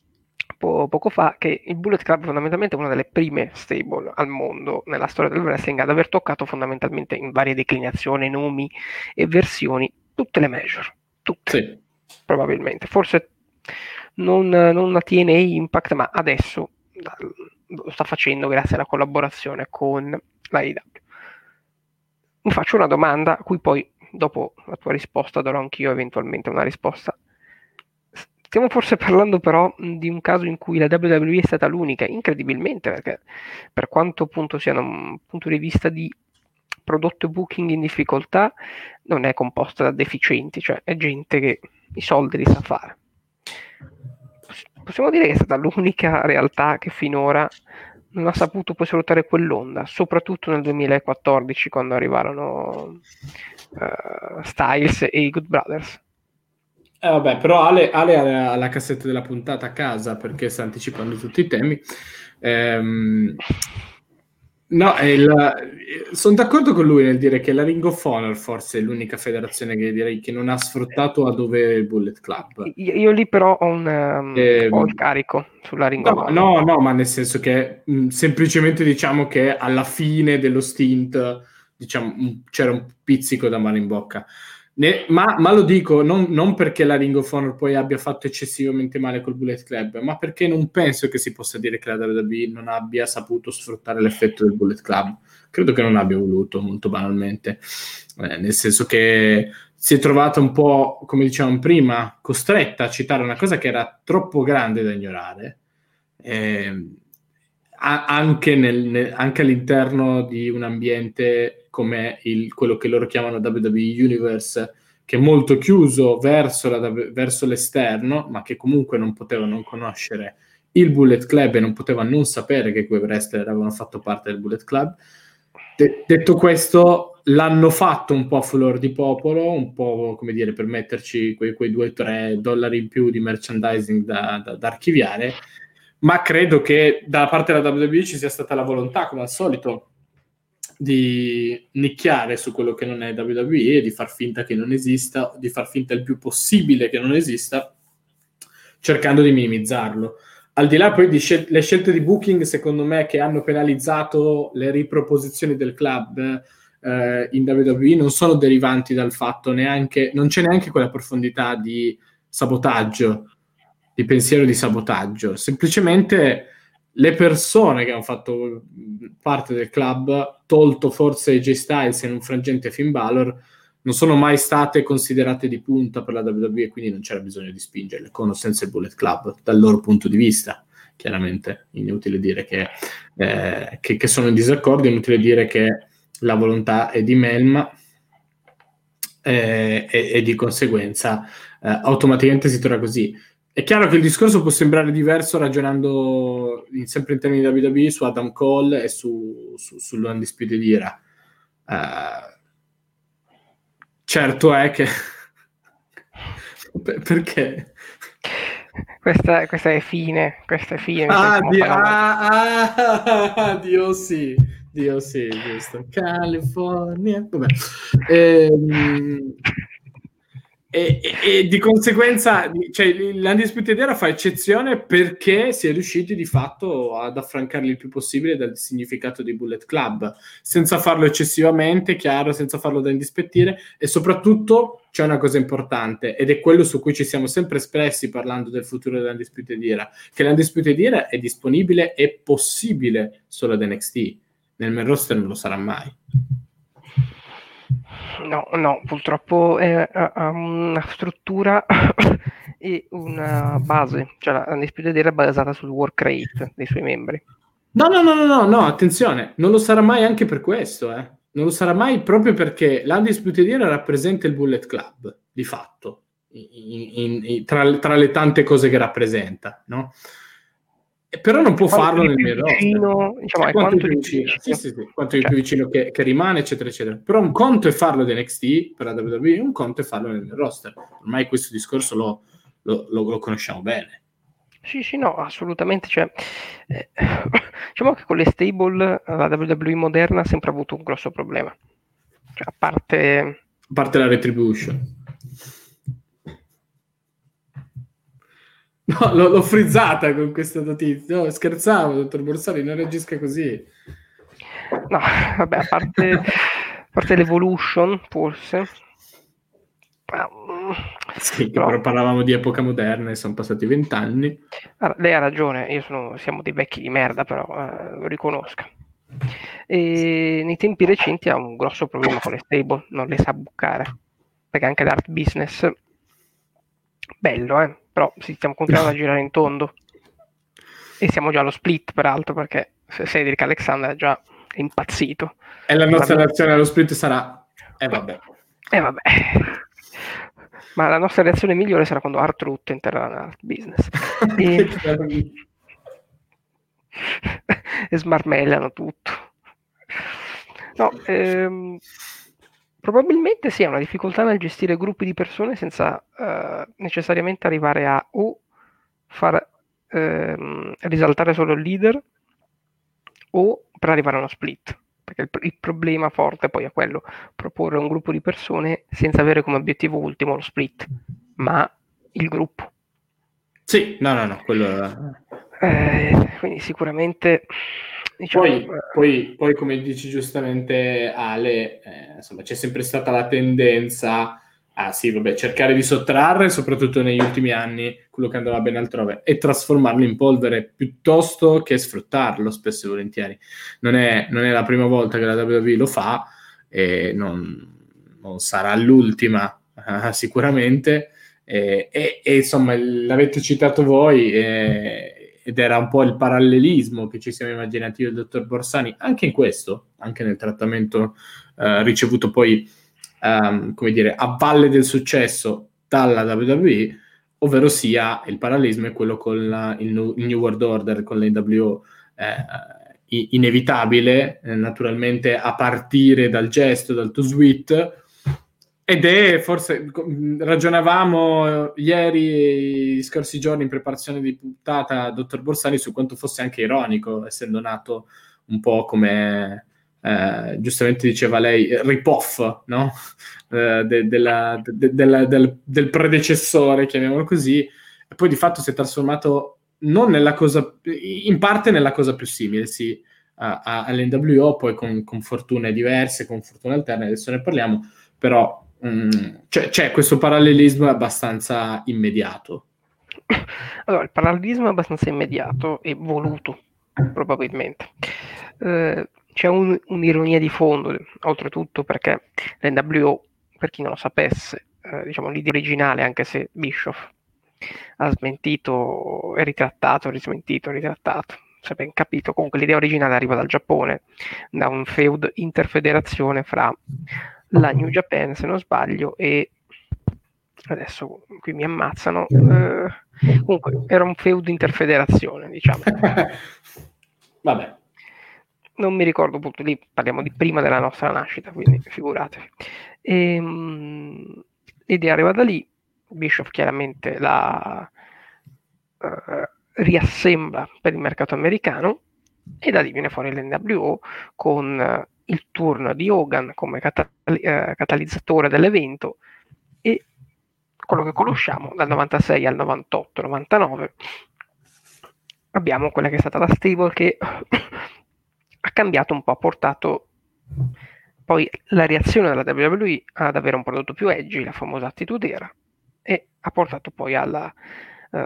po- poco fa che il Bullet Club fondamentalmente è una delle prime stable al mondo nella storia del wrestling ad aver toccato fondamentalmente in varie declinazioni, nomi e versioni tutte le major, tutte, sì. probabilmente. Forse non, non la TNA Impact, ma adesso lo sta facendo grazie alla collaborazione con la IW. Mi faccio una domanda a cui poi dopo la tua risposta darò anch'io eventualmente una risposta Stiamo forse parlando però di un caso in cui la WWE è stata l'unica, incredibilmente, perché per quanto appunto sia da un punto di vista di prodotto booking in difficoltà, non è composta da deficienti, cioè è gente che i soldi li sa fare. Possiamo dire che è stata l'unica realtà che finora non ha saputo poi sfruttare quell'onda, soprattutto nel 2014 quando arrivarono uh, Styles e i Good Brothers. Eh, vabbè, però Ale, Ale ha la cassetta della puntata a casa perché sta anticipando tutti i temi. Ehm, no, sono d'accordo con lui nel dire che la Ring of Honor forse è l'unica federazione che direi che non ha sfruttato a dove il Bullet Club. Io, io lì però ho, un, um, ehm, ho il carico sulla Ring no, of Honor. No, no, ma nel senso che mh, semplicemente diciamo che alla fine dello stint diciamo, c'era un pizzico da mano in bocca. Ne, ma, ma, lo dico non, non, perché la Ring of Honor poi abbia fatto eccessivamente male col Bullet Club, ma perché non penso che si possa dire che la WWE non abbia saputo sfruttare l'effetto del Bullet Club. Credo che non abbia voluto, molto banalmente. Eh, nel senso che si è trovata un po', come dicevamo prima, costretta a citare una cosa che era troppo grande da ignorare. Eh, anche, nel, anche, all'interno di un ambiente come il, quello che loro chiamano WWE Universe, che è molto chiuso verso, la, verso l'esterno, ma che comunque non poteva non conoscere il Bullet Club e non poteva non sapere che quei wrestler avevano fatto parte del Bullet Club. De- detto questo, l'hanno fatto un po' a flor di popolo, un po' come dire per metterci quei, 2-3 dollari in più di merchandising da, da, da archiviare ma credo che da parte della WWE ci sia stata la volontà, come al solito, di nicchiare su quello che non è WWE e di far finta che non esista, di far finta il più possibile che non esista, cercando di minimizzarlo. Al di là poi di scel- le scelte di booking, secondo me, che hanno penalizzato le riproposizioni del club eh, in WWE, non sono derivanti dal fatto neanche, non c'è neanche quella profondità di sabotaggio di pensiero di sabotaggio, semplicemente le persone che hanno fatto parte del club, tolto forse AJ Styles in un frangente Finn Balor, non sono mai state considerate di punta per la WWE, quindi non c'era bisogno di spingerle, con o senza il Bullet Club, dal loro punto di vista. Chiaramente, inutile dire che, eh, che, che sono in disaccordo, inutile dire che la volontà è di Melma eh, e, e, di conseguenza eh, automaticamente si trova così. È chiaro che il discorso può sembrare diverso ragionando in, sempre in termini di WWE su Adam Cole e su, su, sull'Undisputed Era. Uh, certo è che... (laughs) perché? Questa, questa, è fine, questa è fine. Ah, di, ah, ah, ah, Dio sì, Dio sì, giusto. California, vabbè. Ehm, e, e, e, di conseguenza cioè, l'Undisputed Era fa eccezione perché si è riusciti di fatto ad affrancarli il più possibile dal significato di Bullet Club, senza farlo eccessivamente, chiaro, senza farlo da indispettire e soprattutto c'è una cosa importante ed è quello su cui ci siamo sempre espressi parlando del futuro dell'Undisputed Era, che l'Undisputed Era è disponibile e possibile solo ad NXT, nel main roster non lo sarà mai. No, no, purtroppo ha una struttura (coughs) e una base, cioè la Undisputed Era è basata sul work rate dei suoi membri. No, no, no, no, no, no, attenzione, non lo sarà mai anche per questo, eh. Non lo sarà mai proprio perché l'Undisputed Era rappresenta il Bullet Club, di fatto, in, in, in, tra, tra, le tante cose che rappresenta, no? Però non può farlo nel mio vicino, diciamo, è quanto, più vicino, sì, sì, sì, quanto cioè. più vicino che, che, rimane, eccetera, eccetera. Però un conto è farlo da NXT per la WWE, un conto è farlo nel roster. Ormai questo discorso lo, lo, lo, lo conosciamo bene. Sì, sì, no, assolutamente. Cioè, eh, (laughs) diciamo che con le stable la WWE moderna ha sempre avuto un grosso problema. Cioè, a parte... A parte la retribution. (laughs) No, l'ho, l'ho frizzata con questa notizia. No, scherzavo, dottor Borsari, non reagisca così. No, vabbè, a parte, a parte l'evolution, forse. Sì, però... però parlavamo di epoca moderna e sono passati vent'anni. Allora, lei ha ragione, io sono, siamo dei vecchi di merda, però eh, lo riconosco. E nei tempi recenti ha un grosso problema con le stable, non le sa bucare, perché anche l'art business, bello, eh? Però stiamo continuando a (laughs) girare in tondo. E siamo già allo split, peraltro, perché Cedric Alexander è già impazzito. E la nostra reazione allo split sarà... E eh, vabbè. Eh, vabbè. (laughs) Ma la nostra reazione migliore sarà quando Art Root entrerà nell'art business. (laughs) e... e smarmellano tutto. No, ehm, Probabilmente sì, ha una difficoltà nel gestire gruppi di persone senza uh, necessariamente arrivare a o far uh, risaltare solo il leader o per arrivare a uno split. Perché il, il, problema forte poi è quello, proporre un gruppo di persone senza avere come obiettivo ultimo lo split, ma il gruppo. Sì, no, no, no, quello... Eh, quindi sicuramente Diciamo, poi, poi, poi, come dici giustamente Ale, eh, insomma, c'è sempre stata la tendenza a sì, vabbè, cercare di sottrarre, soprattutto negli ultimi anni, quello che andava bene altrove e trasformarlo in polvere piuttosto che sfruttarlo spesso e volentieri. Non è, non è la prima volta che la WWE lo fa e non, non sarà l'ultima uh, (laughs) sicuramente. E, e, e, insomma, l'avete citato voi. E, ed era un po' il parallelismo che ci siamo immaginati io e il dottor Borsani, anche in questo, anche nel trattamento eh, ricevuto poi, um, come dire, a valle del successo dalla WWE, ovvero sia il parallelismo è quello con la, il, il, New World Order, con l'NWO, eh, inevitabile, eh, naturalmente a partire dal gesto, dal to sweet, ed è forse ragionavamo ieri, i scorsi giorni in preparazione di puntata, dottor Borsani, su quanto fosse anche ironico, essendo nato un po' come eh, giustamente diceva lei, rip-off no? (laughs) eh, de, della, de, della, del, predecessore, chiamiamolo così, e poi di fatto si è trasformato non nella cosa, in parte nella cosa più simile, sì, all'NWO, poi con, con fortune diverse, con fortune alterne, adesso ne parliamo, però Mm, cioè, c'è questo parallelismo abbastanza immediato. (laughs) Allora, il parallelismo è abbastanza immediato e voluto, probabilmente. Eh, c'è un, un'ironia di fondo, oltretutto, perché l'NWO, per chi non lo sapesse, eh, diciamo l'idea originale, anche se Bischoff ha smentito e ritrattato, rismentito, ritrattato, se ben capito, comunque l'idea originale arriva dal Giappone, da un feud interfederazione fra la New Japan, se non sbaglio, e adesso qui mi ammazzano. Eh, comunque era un feudo interfederazione, diciamo. (laughs) Vabbè. Non mi ricordo appunto lì, parliamo di prima della nostra nascita, quindi figuratevi. E, um, l'idea arriva da lì, Bishop chiaramente la uh, riassembla per il mercato americano e da lì viene fuori l'NWO con il turno di Hogan come catal- eh, catalizzatore dell'evento e quello che conosciamo dal 96 al 98-99 abbiamo quella che è stata la stable che (coughs) ha cambiato un po', ha portato poi la reazione della WWE ad avere un prodotto più edgy, la famosa Attitude Era, e ha portato poi alla, uh,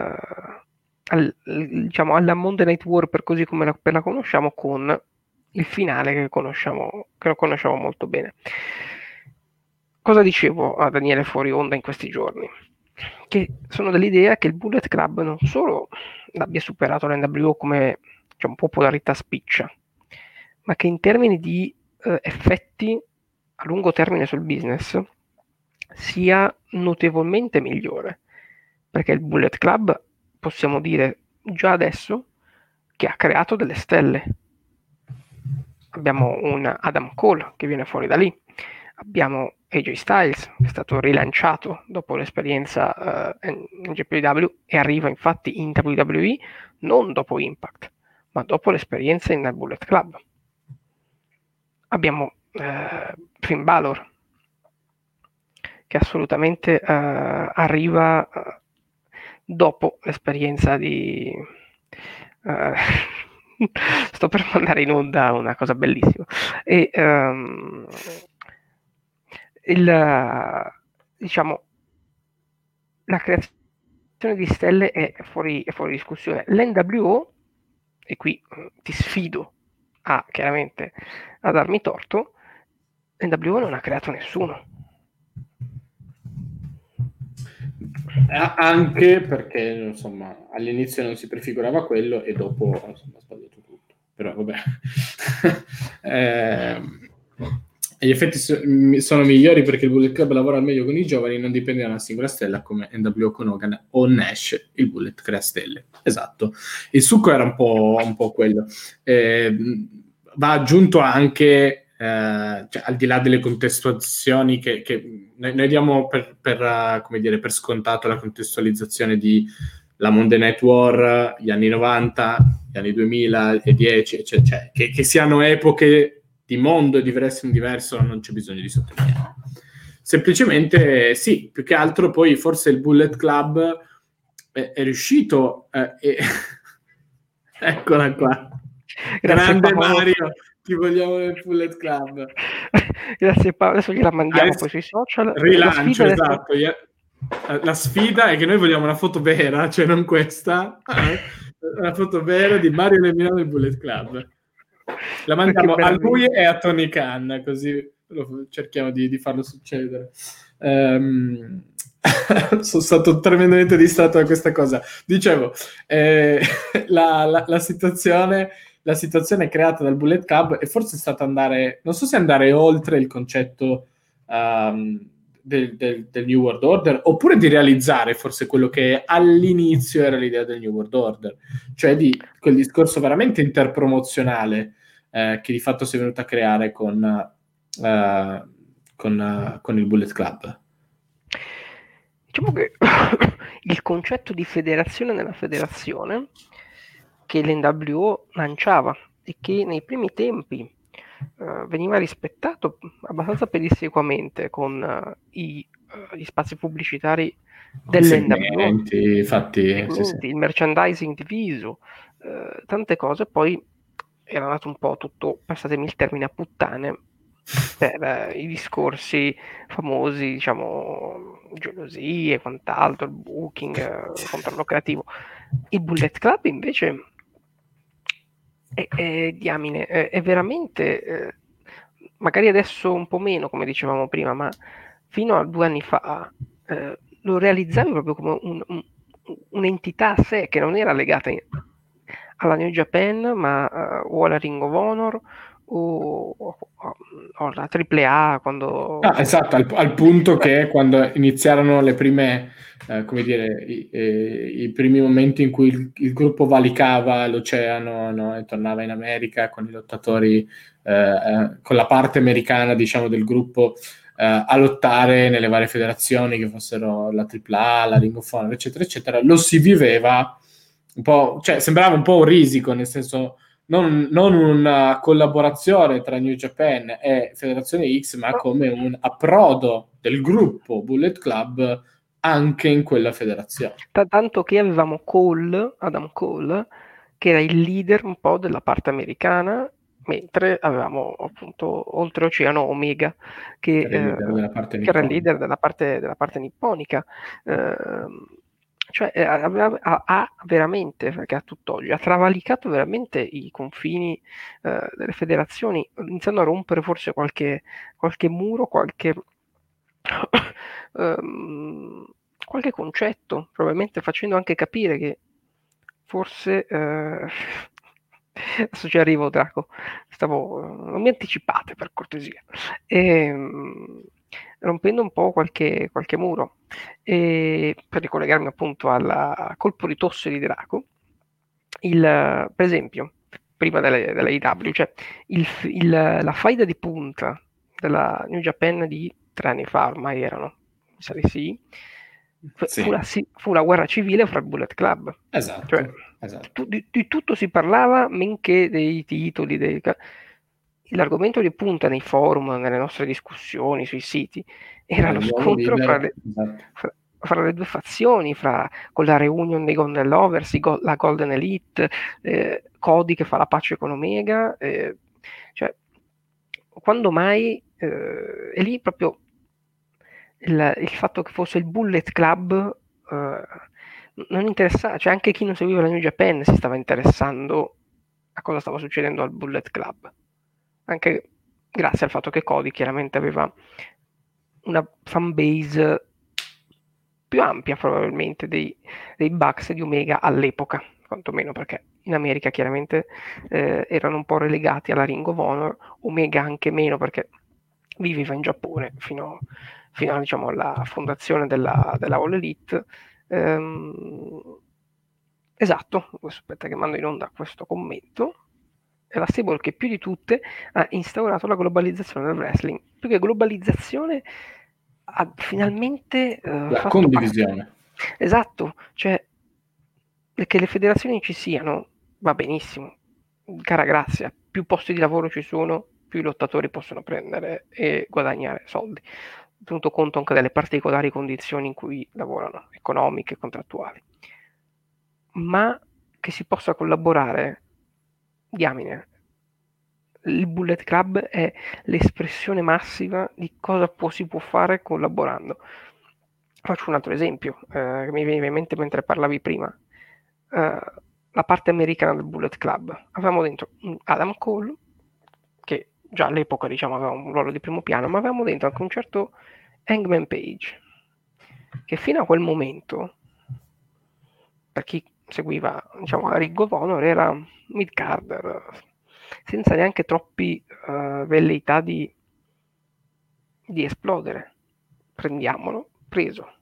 al, diciamo, alla Monday Night War per così come la, la conosciamo con il finale che conosciamo, che lo conosciamo molto bene. Cosa dicevo a Daniele fuori onda in questi giorni? Che sono dell'idea che il Bullet Club non solo abbia superato l'NWO come diciamo, popolarità spiccia, ma che in termini di eh, effetti a lungo termine sul business sia notevolmente migliore. Perché il Bullet Club, possiamo dire già adesso, che ha creato delle stelle. Abbiamo un Adam Cole che viene fuori da lì. Abbiamo AJ Styles che è stato rilanciato dopo l'esperienza uh, in GPW e arriva infatti in WWE non dopo Impact, ma dopo l'esperienza in Bullet Club. Abbiamo uh, Finn Balor che assolutamente uh, arriva dopo l'esperienza di... (laughs) sto per mandare in onda una cosa bellissima. E, um, il, diciamo, la creazione di stelle è fuori, è fuori discussione. L'NWO, e qui mm, ti sfido a chiaramente a darmi torto, l'NWO non ha creato nessuno. Anche perché insomma all'inizio non si prefigurava quello e dopo insomma. Però vabbè. (laughs) eh, gli effetti sono migliori perché il Bullet Club lavora al meglio con i giovani, non dipende da una singola stella come NWO con Hogan o Nash, il Bullet crea stelle. Esatto. Il succo era un po', un po quello. Eh, va aggiunto anche, eh, cioè, al di là delle contestualizzazioni che, che noi, noi, diamo per, per, uh, dire, per scontato la contestualizzazione di la Monday Night War, gli anni 90, gli anni 2010, cioè, cioè, che, che siano epoche di mondo e di wrestling diverso non c'è bisogno di sottolineare. Semplicemente sì, più che altro poi forse il Bullet Club è, è riuscito eh, e... (laughs) eccola qua. Grazie, Grande Paolo. Mario, ti vogliamo nel Bullet Club. (laughs) Grazie Paolo, adesso gliela mandiamo adesso, poi sui social. Rilancio, la esatto. Adesso... La sfida è che noi vogliamo una foto vera, cioè non questa, (laughs) una foto vera di Mario Lemino nel Bullet Club. La mandiamo a lui e a Tony Khan, così cerchiamo di, di farlo succedere. Um, (laughs) sono stato tremendamente distratto da questa cosa. Dicevo, eh, (laughs) la, la, la, situazione, la, situazione, creata dal Bullet Club è forse stata andare, non so se andare oltre il concetto um, del, del, del, New World Order, oppure di realizzare forse quello che all'inizio era l'idea del New World Order, cioè di quel discorso veramente interpromozionale eh, che di fatto si è venuto a creare con, eh, con, uh, con il Bullet Club. Diciamo che (coughs) il concetto di federazione nella federazione che l'NWO lanciava e che nei primi tempi uh, veniva rispettato abbastanza pedissequamente con uh, i, uh, gli spazi pubblicitari dell'NWO, infatti, sì, sì. il merchandising diviso, tante cose, poi era andato un po' tutto, passatemi il termine, a puttane per eh, i discorsi famosi, diciamo, gelosie e quant'altro, il booking, eh, il controllo creativo. Il Bullet Club invece è, è diamine, è, è veramente, eh, magari adesso un po' meno, come dicevamo prima, ma fino a due anni fa eh, lo realizzavi proprio come un, un, un'entità a sé che non era legata in, alla New Japan, ma o alla Ring of Honor o, o, alla AAA quando... Ah, esatto, al, al, punto che quando iniziarono le prime, eh, come dire, i, eh, i, primi momenti in cui il, il gruppo valicava l'oceano no, e tornava in America con i lottatori, eh, eh con la parte americana, diciamo, del gruppo eh, a lottare nelle varie federazioni, che fossero la AAA, la Ring of Honor, eccetera, eccetera, lo si viveva un po', cioè sembrava un po' un risico, nel senso non, non, una collaborazione tra New Japan e Federazione X, ma come un approdo del gruppo Bullet Club anche in quella federazione. Tanto che avevamo Cole, Adam Cole, che era il leader un po' della parte americana, mentre avevamo appunto oltreoceano Omega, che, che, era, eh, che era il leader della parte, della parte nipponica. Eh, cioè eh, ha, ha, veramente, perché a tutt'oggi, ha travalicato veramente i confini eh, delle federazioni, iniziando a rompere forse qualche, qualche muro, qualche, um, (coughs) qualche concetto, probabilmente facendo anche capire che forse... Eh, (laughs) adesso ci arrivo Draco, Stavo, non mi anticipate per cortesia. E, ehm, rompendo un po' qualche, qualche muro. E per ricollegarmi appunto al colpo di tosse di Draco, il, per esempio, prima delle, delle IW, cioè il, il, la faida di punta della New Japan di tre anni fa, ormai erano, mi sa di sì, sì. Fu, la, fu, la, guerra civile fra il Bullet Club. Esatto. Cioè, esatto. Di, di, tutto si parlava, men che dei titoli, dei, l'argomento di punta nei forum, nelle nostre discussioni, sui siti, era lo scontro fra le, esatto. fra, fra le, due fazioni, fra, con la reunion dei Golden Lovers, go, la Golden Elite, eh, Cody che fa la pace con Omega, eh, cioè, quando mai, eh, è lì proprio il, il, fatto che fosse il Bullet Club eh, non interessava, cioè anche chi non seguiva la New Japan si stava interessando a cosa stava succedendo al Bullet Club anche grazie al fatto che Cody chiaramente aveva una fanbase più ampia probabilmente dei, dei Bucks di Omega all'epoca, quantomeno perché in America chiaramente eh, erano un po' relegati alla Ring of Honor, Omega anche meno perché viveva in Giappone fino, fino diciamo, alla fondazione della, della All Elite. Ehm, esatto, aspetta che mando in onda questo commento è la stable che più di tutte ha instaurato la globalizzazione del wrestling. Più che globalizzazione ha finalmente uh, la condivisione. Parte. Esatto, cioè che le federazioni ci siano va benissimo. Cara grazia, più posti di lavoro ci sono, più i lottatori possono prendere e guadagnare soldi. Tenuto conto anche delle particolari condizioni in cui lavorano, economiche e contrattuali. Ma che si possa collaborare diamine, il Bullet Club è l'espressione massima di cosa può, si può fare collaborando. Faccio un altro esempio eh, che mi veniva in mente mentre parlavi prima. Uh, la parte americana del Bullet Club. Avevamo dentro Adam Cole, che già all'epoca diciamo, aveva un ruolo di primo piano, ma avevamo dentro anche un certo Hangman Page, che fino a quel momento, per chi seguiva diciamo, a Ring of era mid-carder, senza neanche troppi uh, velleità di, di esplodere. Prendiamolo, preso,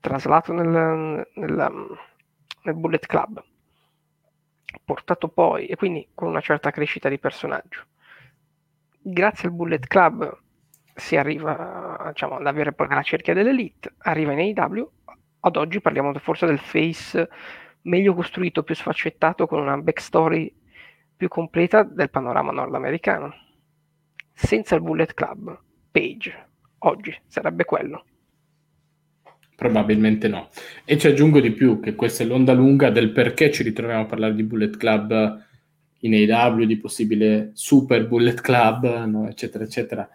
traslato nel, nel, nel Bullet Club, portato poi, e quindi con una certa crescita di personaggio. Grazie al Bullet Club si arriva diciamo, ad avere poi la cerchia dell'elite, arriva in AEW, ad oggi parliamo forse del face meglio costruito, più sfaccettato, con una backstory più completa del panorama nordamericano. Senza il Bullet Club, Page, oggi sarebbe quello. Probabilmente no. E ci aggiungo di più che questa è l'onda lunga del perché ci ritroviamo a parlare di Bullet Club in AW, di possibile Super Bullet Club, no? eccetera, eccetera.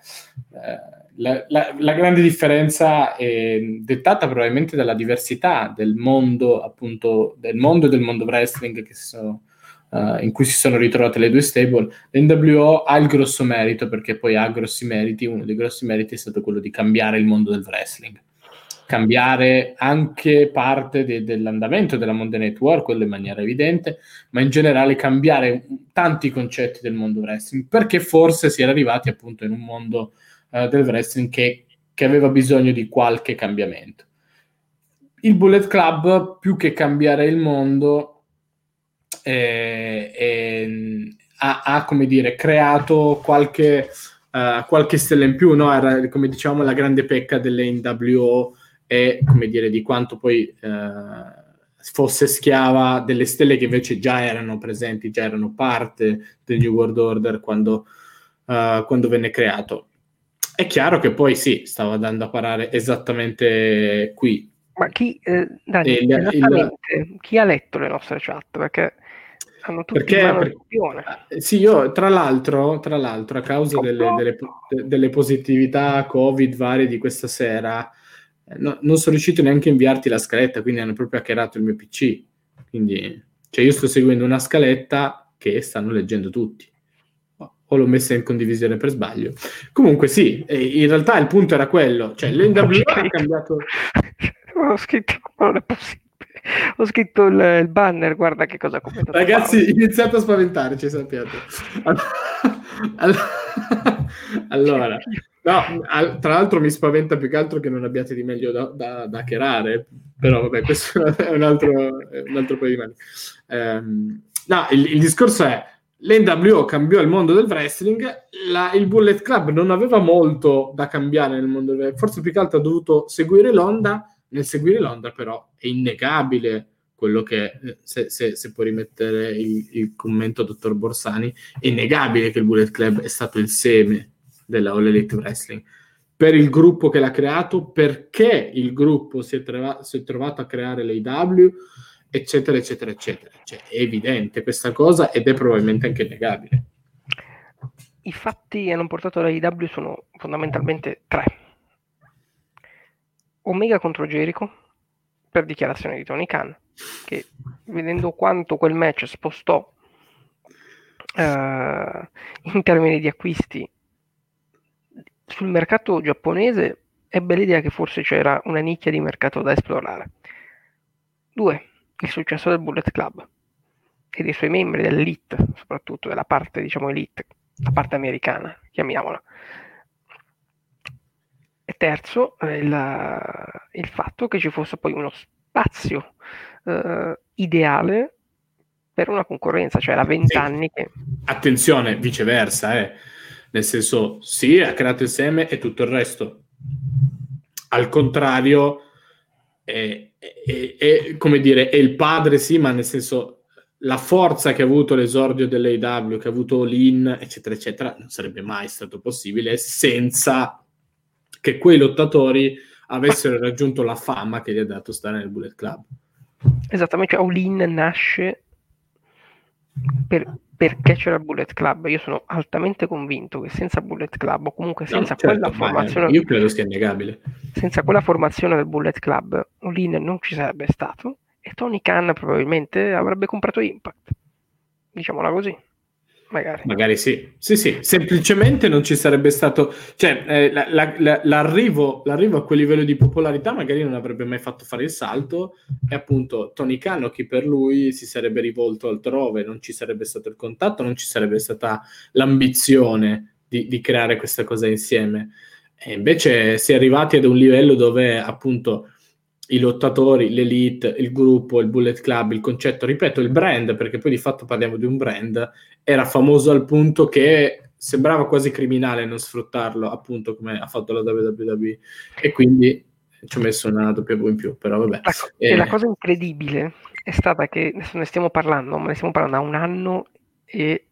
Eh, la, la, la, grande differenza è dettata probabilmente dalla diversità del mondo, appunto, del mondo e del mondo wrestling sono, uh, in cui si sono ritrovate le due stable. L'NWO ha il grosso merito, perché poi ha grossi meriti, uno dei grossi meriti è stato quello di cambiare il mondo del wrestling. Cambiare anche parte de- dell'andamento della Monday Network, quello in maniera evidente, ma in generale cambiare tanti concetti del mondo wrestling, perché forse si era arrivati appunto in un mondo uh, del wrestling che, che aveva bisogno di qualche cambiamento. Il Bullet Club, più che cambiare il mondo, eh, eh, ha, ha, come dire, creato qualche, uh, qualche stella in più, no? Era, come diciamo, la grande pecca delle NWO e, come dire, di quanto poi uh, fosse schiava delle stelle che invece già erano presenti, già erano parte del New World Order quando, uh, quando venne creato. È chiaro che poi sì, stavo andando a parare esattamente qui. Ma chi, eh, Dani, il, il... chi ha letto le nostre chat? Perché hanno tutti perché, perché eh, sì, io tra l'altro, tra l'altro a causa delle, delle, delle, positività Covid varie di questa sera, eh, no, non sono riuscito neanche a inviarti la scaletta, quindi hanno proprio hackerato il mio PC. Quindi, cioè io sto seguendo una scaletta che stanno leggendo tutti o l'ho messa in condivisione per sbaglio. Comunque sì, in realtà il punto era quello, cioè l'NWA ha cambiato... (laughs) ho scritto, non è possibile. Ho scritto il, il banner, guarda che cosa ha commentato. Ragazzi, Paolo. iniziate a spaventarci, sappiate. Allora, (laughs) allora (laughs) no, (laughs) tra l'altro mi spaventa più che altro che non abbiate di meglio da, da, da hackerare, però vabbè, questo (laughs) è un altro, un altro paio di mani. Um, no, il, il, discorso è, l'NWO cambiò il mondo del wrestling, la, il Bullet Club non aveva molto da cambiare nel mondo del wrestling, forse più che altro ha dovuto seguire l'onda, nel seguire l'onda però è innegabile quello che, se, se, se può rimettere il, il commento dottor Borsani, è innegabile che il Bullet Club è stato il seme della All Elite Wrestling per il gruppo che l'ha creato, perché il gruppo si è, trova- si è trovato a creare l'AW, eccetera, eccetera, eccetera. Cioè, è evidente questa cosa ed è probabilmente anche innegabile. I fatti che hanno portato l'AW sono fondamentalmente tre. Omega contro Jericho, per dichiarazione di Tony Khan, che vedendo quanto quel match spostò uh, in termini di acquisti sul mercato giapponese ebbe l'idea che forse c'era una nicchia di mercato da esplorare. Due, il successo del Bullet Club e dei suoi membri dell'elite, soprattutto della parte, diciamo, elite, la parte americana, chiamiamola. Terzo, il, il fatto che ci fosse poi uno spazio eh, ideale per una concorrenza, cioè da vent'anni che... Attenzione, viceversa, eh nel senso sì, ha creato il seme e tutto il resto. Al contrario, è, è, è, come dire, è il padre, sì, ma nel senso la forza che ha avuto l'esordio dell'AW, che ha avuto l'IN, eccetera, eccetera, non sarebbe mai stato possibile senza che quei lottatori avessero raggiunto la fama che gli ha dato stare nel Bullet Club. Esattamente, cioè All-In nasce per, perché c'era il Bullet Club. Io sono altamente convinto che senza Bullet Club, o comunque senza no, certo, quella formazione, io credo sia innegabile. Senza quella formazione del Bullet Club, Olin non ci sarebbe stato e Tony Khan probabilmente avrebbe comprato Impact. Diciamola così magari. Magari sì. Sì, sì, semplicemente non ci sarebbe stato... Cioè, eh, la, la, la, l'arrivo, l'arrivo, a quel livello di popolarità magari non avrebbe mai fatto fare il salto e appunto Tony Khan, chi per lui si sarebbe rivolto altrove, non ci sarebbe stato il contatto, non ci sarebbe stata l'ambizione di, di creare questa cosa insieme. E invece si è arrivati ad un livello dove appunto i lottatori, l'elite, il gruppo, il bullet club, il concetto, ripeto, il brand, perché poi di fatto parliamo di un brand, era famoso al punto che sembrava quasi criminale non sfruttarlo, appunto come ha fatto la WWE, e quindi ci ho messo una W in più, però vabbè. La, eh, la cosa incredibile è stata che, adesso ne stiamo parlando, ma ne stiamo parlando da un anno e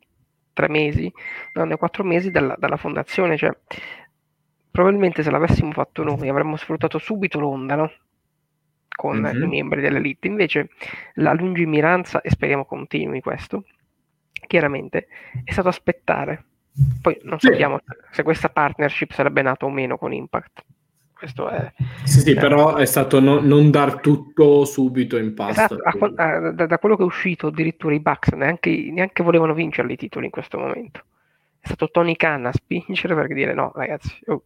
tre mesi, un anno e quattro mesi dalla, dalla fondazione, cioè probabilmente se l'avessimo fatto noi avremmo sfruttato subito l'onda, no? con mm-hmm. i membri dell'elite. Invece la lungimiranza, e speriamo continui questo, chiaramente è stato aspettare. Poi non sì. sappiamo se questa partnership sarebbe nata o meno con Impact. Questo è, sì, sì, eh, però è stato no, non dar tutto subito in pasto. Esatto, da, da, quello che è uscito, addirittura i Bucks neanche, neanche volevano vincere i titoli in questo momento. È stato Tony Khan a spingere per dire no, ragazzi, oh,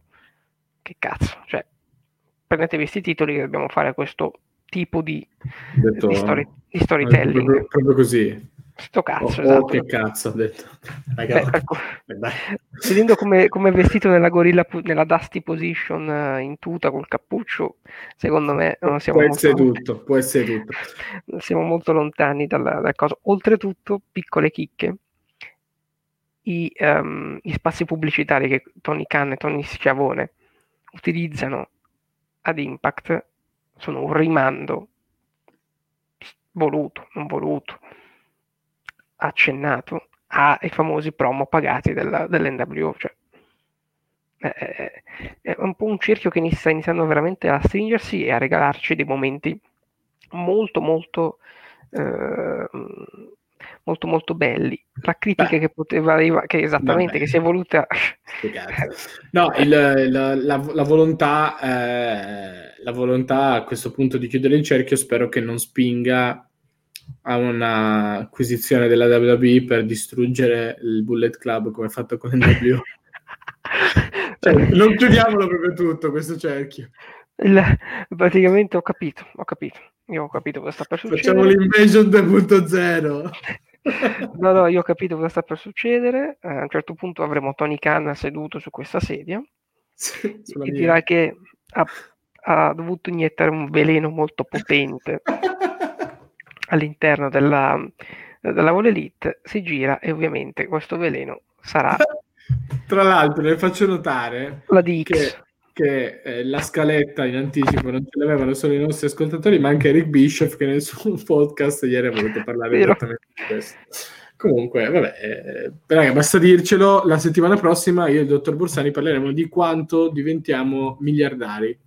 che cazzo, cioè prendetevi questi titoli che dobbiamo fare questo tipo di, detto, di, story, di storytelling. Proprio, proprio, così. Sto cazzo, oh, esatto. oh, che cazzo ha detto. Beh, ecco, vedendo come, come, è vestito nella gorilla, nella dusty position uh, in tuta col cappuccio, secondo me non siamo può molto essere tutto, può essere tutto. (laughs) Siamo molto lontani dalla, dalla cosa. Oltretutto, piccole chicche, i, um, gli spazi pubblicitari che Tony Khan e Tony Schiavone utilizzano ad Impact sono un rimando voluto, non voluto, accennato ai famosi promo pagati della, dell'NWO. Cioè, è, è un po' un cerchio che sta iniziando veramente a stringersi e a regalarci dei momenti molto molto eh, molto molto belli. La critica Beh, che poteva arrivare, che esattamente, vabbè. che si è voluta... (laughs) no, il, la, la, la, volontà, eh, la volontà a questo punto di chiudere il cerchio spero che non spinga a un'acquisizione della WWE per distruggere il Bullet Club come fatto con NW. (laughs) cioè, non chiudiamolo proprio tutto questo cerchio. Il, praticamente ho capito, ho capito. Io ho capito cosa sta per succedere. Facciamo l'invasion 2.0. (laughs) no, no, io ho capito cosa sta per succedere. Eh, a un certo punto avremo Tony Khan seduto su questa sedia sì, e dirà che a, ha dovuto iniettare un veleno molto potente (laughs) all'interno della, della Wall Elite, si gira e ovviamente questo veleno sarà... (laughs) Tra l'altro le faccio notare la DX. che, che eh, la scaletta in anticipo non ce l'avevano solo i nostri ascoltatori, ma anche Eric Bishop che nel suo (laughs) podcast ieri ha voluto (laughs) parlare esattamente di questo. Comunque, vabbè, eh, raga, basta dircelo, la settimana prossima io e il dottor Borsani parleremo di quanto diventiamo miliardari.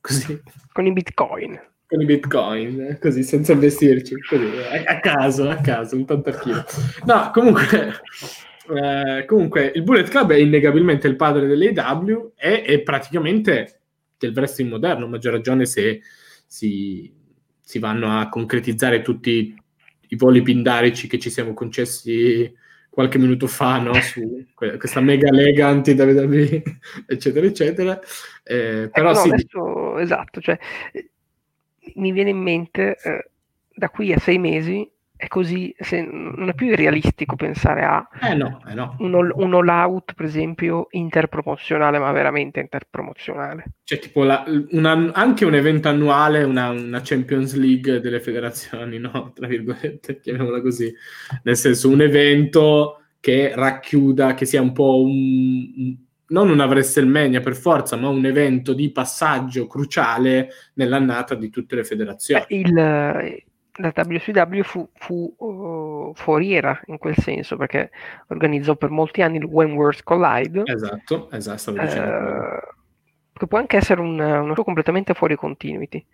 Così. Con i bitcoin. Con i bitcoin, eh, così, senza investirci, così, a, a caso, a caso, un tanto archivio. No, comunque, (laughs) eh, comunque, il Bullet Club è innegabilmente il padre dell'AW e è praticamente del wrestling moderno, a maggior ragione se si, si vanno a concretizzare tutti i voli pindarici che ci siamo concessi qualche minuto fa no? su questa mega lega anti WWE (laughs) eccetera eccetera eh, però ecco, sì. adesso, esatto cioè, mi viene in mente eh, da qui a sei mesi è così, se, non è più realistico pensare a eh no, eh no. Un, all, un, all, out, per esempio, interpromozionale, ma veramente interpromozionale. Cioè, tipo la, una, anche un evento annuale, una, una, Champions League delle federazioni, no? Tra virgolette, chiamiamola così. Nel senso, un evento che racchiuda, che sia un po' un, non una WrestleMania per forza, ma un evento di passaggio cruciale nell'annata di tutte le federazioni. Il, la WCW fu, fu uh, foriera in quel senso perché organizzò per molti anni il Wentworth Collide. Esatto, esatto. Uh, che può anche essere un, uno show completamente fuori continuity.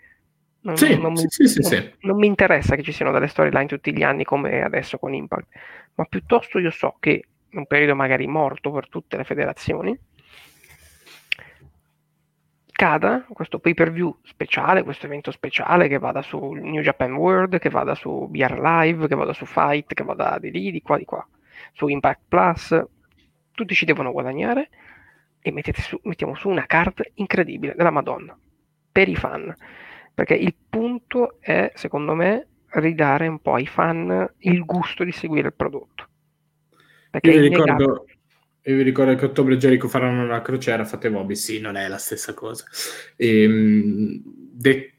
Non, sì, non, sì, sì, sì, non, non, mi interessa che ci siano delle storyline tutti gli anni come adesso con Impact, ma piuttosto io so che un periodo magari morto per tutte le federazioni, cada questo pay per view speciale, questo evento speciale che vada su New Japan World, che vada su BR Live, che vada su Fight, che vada di lì, di qua, di qua, su Impact Plus, tutti ci devono guadagnare e su, mettiamo su una card incredibile della Madonna per i fan. Perché il punto è, secondo me, ridare un po' ai fan il gusto di seguire il prodotto. Perché Io vi ricordo, io vi ricordo che ottobre e Jericho faranno una crociera, fate Bobby, sì, non è la stessa cosa. E, ehm, de,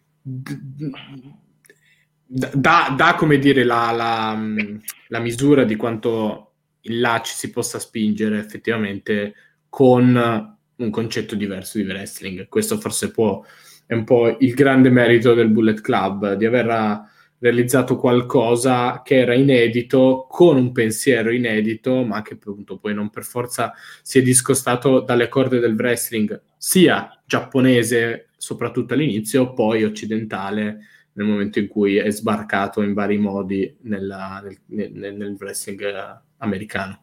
da, da, come dire la, la, la, misura di quanto in là ci si possa spingere effettivamente con un concetto diverso di wrestling. Questo forse può, è un po' il grande merito del Bullet Club, di aver realizzato qualcosa che era inedito, con un pensiero inedito, ma che appunto poi non per forza si è discostato dalle corde del wrestling, sia giapponese, soprattutto all'inizio, poi occidentale nel momento in cui è sbarcato in vari modi nella, nel, nel, nel wrestling americano.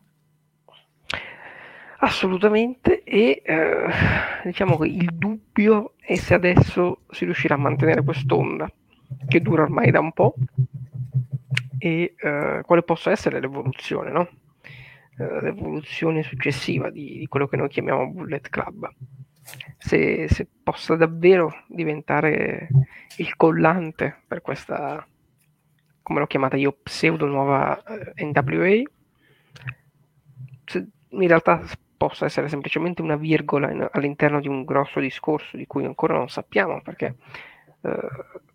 Assolutamente, e eh, diciamo che il dubbio è se adesso si riuscirà a mantenere quest'onda che dura ormai da un po' e eh, quale possa essere l'evoluzione, no? eh, l'evoluzione successiva di, di, quello che noi chiamiamo Bullet Club. Se, se, possa davvero diventare il collante per questa, come l'ho chiamata io, pseudo nuova eh, NWA, se in realtà possa essere semplicemente una virgola in, all'interno di un grosso discorso di cui ancora non sappiamo, perché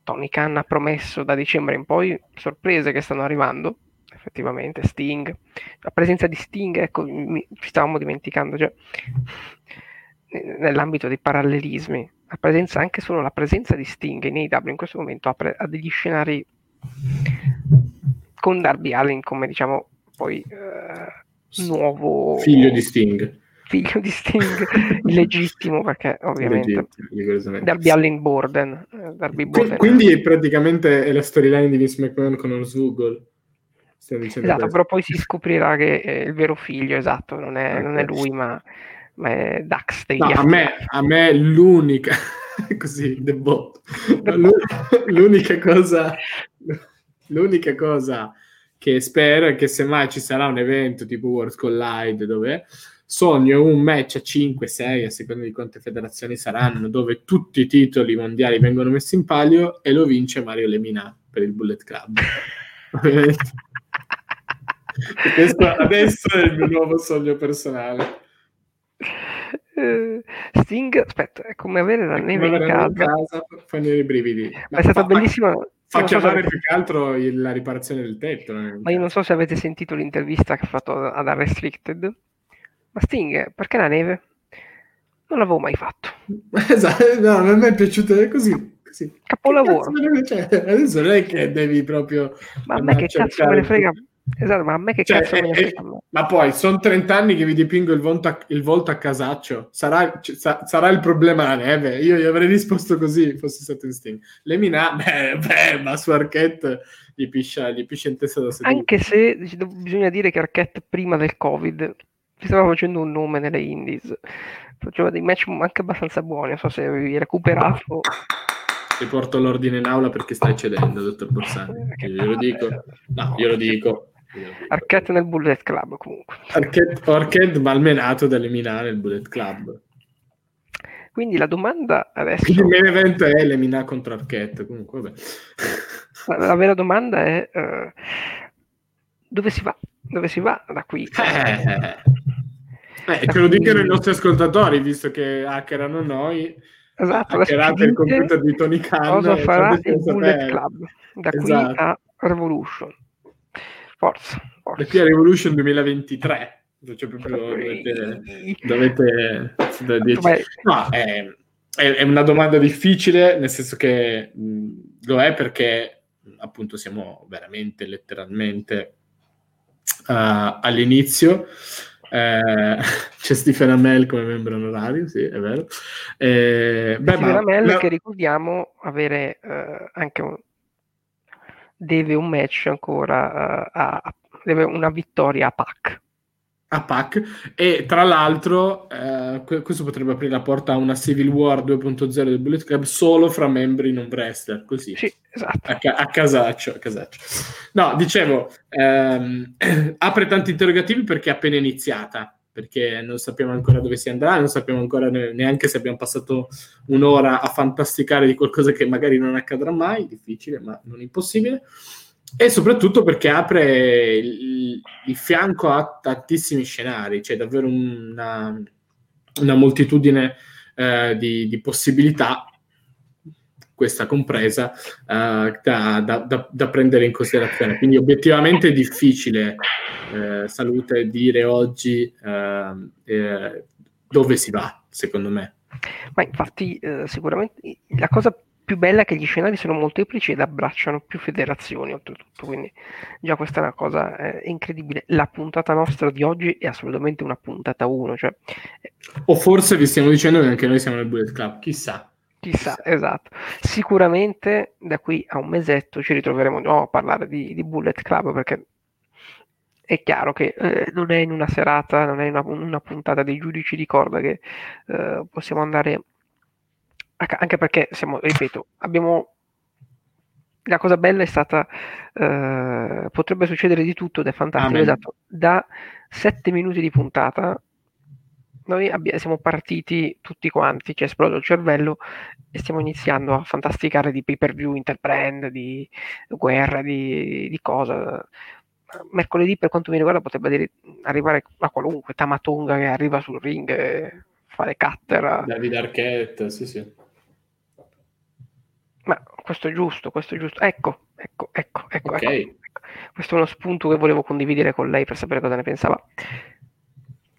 Tony Khan ha promesso da dicembre in poi sorprese che stanno arrivando, effettivamente, Sting, la presenza di Sting, ecco, mi, ci stavamo dimenticando, cioè, nell'ambito dei parallelismi, la presenza, anche solo la presenza di Sting in AEW in questo momento apre a degli scenari con Darby Allen come diciamo poi eh, nuovo figlio di Sting figlio di Sting (laughs) illegittimo perché ovviamente Darby Allin Borden, eh, Darby Borden. quindi praticamente è la storyline di Vince McMahon con Oswugol esatto questo. però poi si scoprirà che è il vero figlio esatto non è, non è lui ma, ma, è Dax no, a, me, a me l'unica (laughs) così debotto l'unica cosa l'unica cosa che spero è che se mai ci sarà un evento tipo World Collide dove sogno un match a 5, 6, a seconda di quante federazioni saranno, dove tutti i titoli mondiali vengono messi in palio e lo vince Mario Lemina per il Bullet Club. (laughs) questo adesso è il mio nuovo sogno personale. Eh, Sting, aspetta, è come avere la neve in casa. Casa fa i brividi. Ma è stata bellissima. Fa chiamare so più che altro il, la riparazione del tetto. Eh, ma io non so se avete sentito l'intervista che ha fatto ad Unrestricted. Ma Sting, perché la neve? Non l'avevo mai fatto. (laughs) esatto, no, a me è piaciuto così. così. Capolavoro. Cioè, adesso non è che devi proprio... Ma a me che cazzo me ne frega Esatto, ma a me che cioè, cazzo è, è, Ma poi sono 30 anni che vi dipingo il volto a, il volto a casaccio. Sarà, c- sa, sarà, il problema la neve. Io gli avrei risposto così, fosse stato in Sting. Le mina, (laughs) beh, beh, ma su Arquette gli piscia, gli piscia in testa da seduto. Anche se bisogna dire che Arquette prima del Covid si stava facendo un nome nelle Indies. Faceva dei match anche abbastanza buoni. Non so se avevi recuperato. Ti porto l'ordine in aula perché stai cedendo, dottor Borsani. Eh, io lo dico. No, io lo dico. Arquette nel Bullet Club comunque. Arquette, Arquette malmenato da eliminare il Bullet Club. Quindi la domanda adesso... Il main event è eliminare contro Arquette, comunque vabbè. La, la vera domanda è uh, dove si va? Dove si va da qui? Eh, eh, ce lo dicono i nostri ascoltatori, visto che hackerano noi. Esatto, hackerato il computer di Tony Khan. Cosa farà il Bullet Club da esatto. qui a Revolution? Forza, forza. E qui a Revolution 2023. Cioè proprio dovete, dovete no, è, è, una domanda difficile, nel senso che mh, lo è perché appunto siamo veramente letteralmente uh, all'inizio. Eh, (laughs) c'è Stephen Amell come membro onorario, sì, è vero. Eh, beh, Stephen Amell ma... che ricordiamo avere uh, anche un, deve un match ancora uh, a, deve una vittoria a PAC a PAC e tra l'altro eh, questo potrebbe aprire la porta a una Civil War 2.0 del Bullet Club solo fra membri non wrestler così. Sì, esatto. a, ca- a, casaccio, a, casaccio, no dicevo ehm, (clears throat) apre tanti interrogativi perché è appena iniziata perché non sappiamo ancora dove si andrà, non sappiamo ancora neanche se abbiamo passato un'ora a fantasticare di qualcosa che magari non accadrà mai, difficile ma non impossibile, e soprattutto perché apre il, il fianco a tantissimi scenari, c'è davvero una, una moltitudine eh, di, di possibilità questa compresa, uh, da, da, da, prendere in considerazione. Quindi obiettivamente è difficile, eh, salute, dire oggi uh, eh, dove si va, secondo me. Ma infatti eh, sicuramente la cosa più bella è che gli scenari sono molteplici ed abbracciano più federazioni oltretutto, quindi già questa è una cosa eh, incredibile. La puntata nostra di oggi è assolutamente una puntata 1. Cioè... O forse vi stiamo dicendo che anche noi siamo nel Bullet Club, chissà. Chissà, esatto. Sicuramente da qui a un mesetto ci ritroveremo no, a parlare di, di, Bullet Club perché è chiaro che eh, non è in una serata, non è in una, una puntata dei giudici di corda che eh, possiamo andare anche perché siamo, ripeto, abbiamo la cosa bella è stata eh, potrebbe succedere di tutto ed è fantastico, esatto. Da sette minuti di puntata noi abbiamo, siamo partiti tutti quanti, ci è esploso il cervello e stiamo iniziando a fantasticare di pay per view, interbrand, di guerra, di, di cosa. Mercoledì, per quanto mi riguarda, potrebbe dire, arrivare a qualunque Tamatonga che arriva sul ring e fa le cutter. David Arquette, sì, sì. Ma questo è giusto, questo è giusto. Ecco, ecco, ecco, ecco, okay. ecco, ecco. Questo è uno spunto che volevo condividere con lei per sapere cosa ne pensava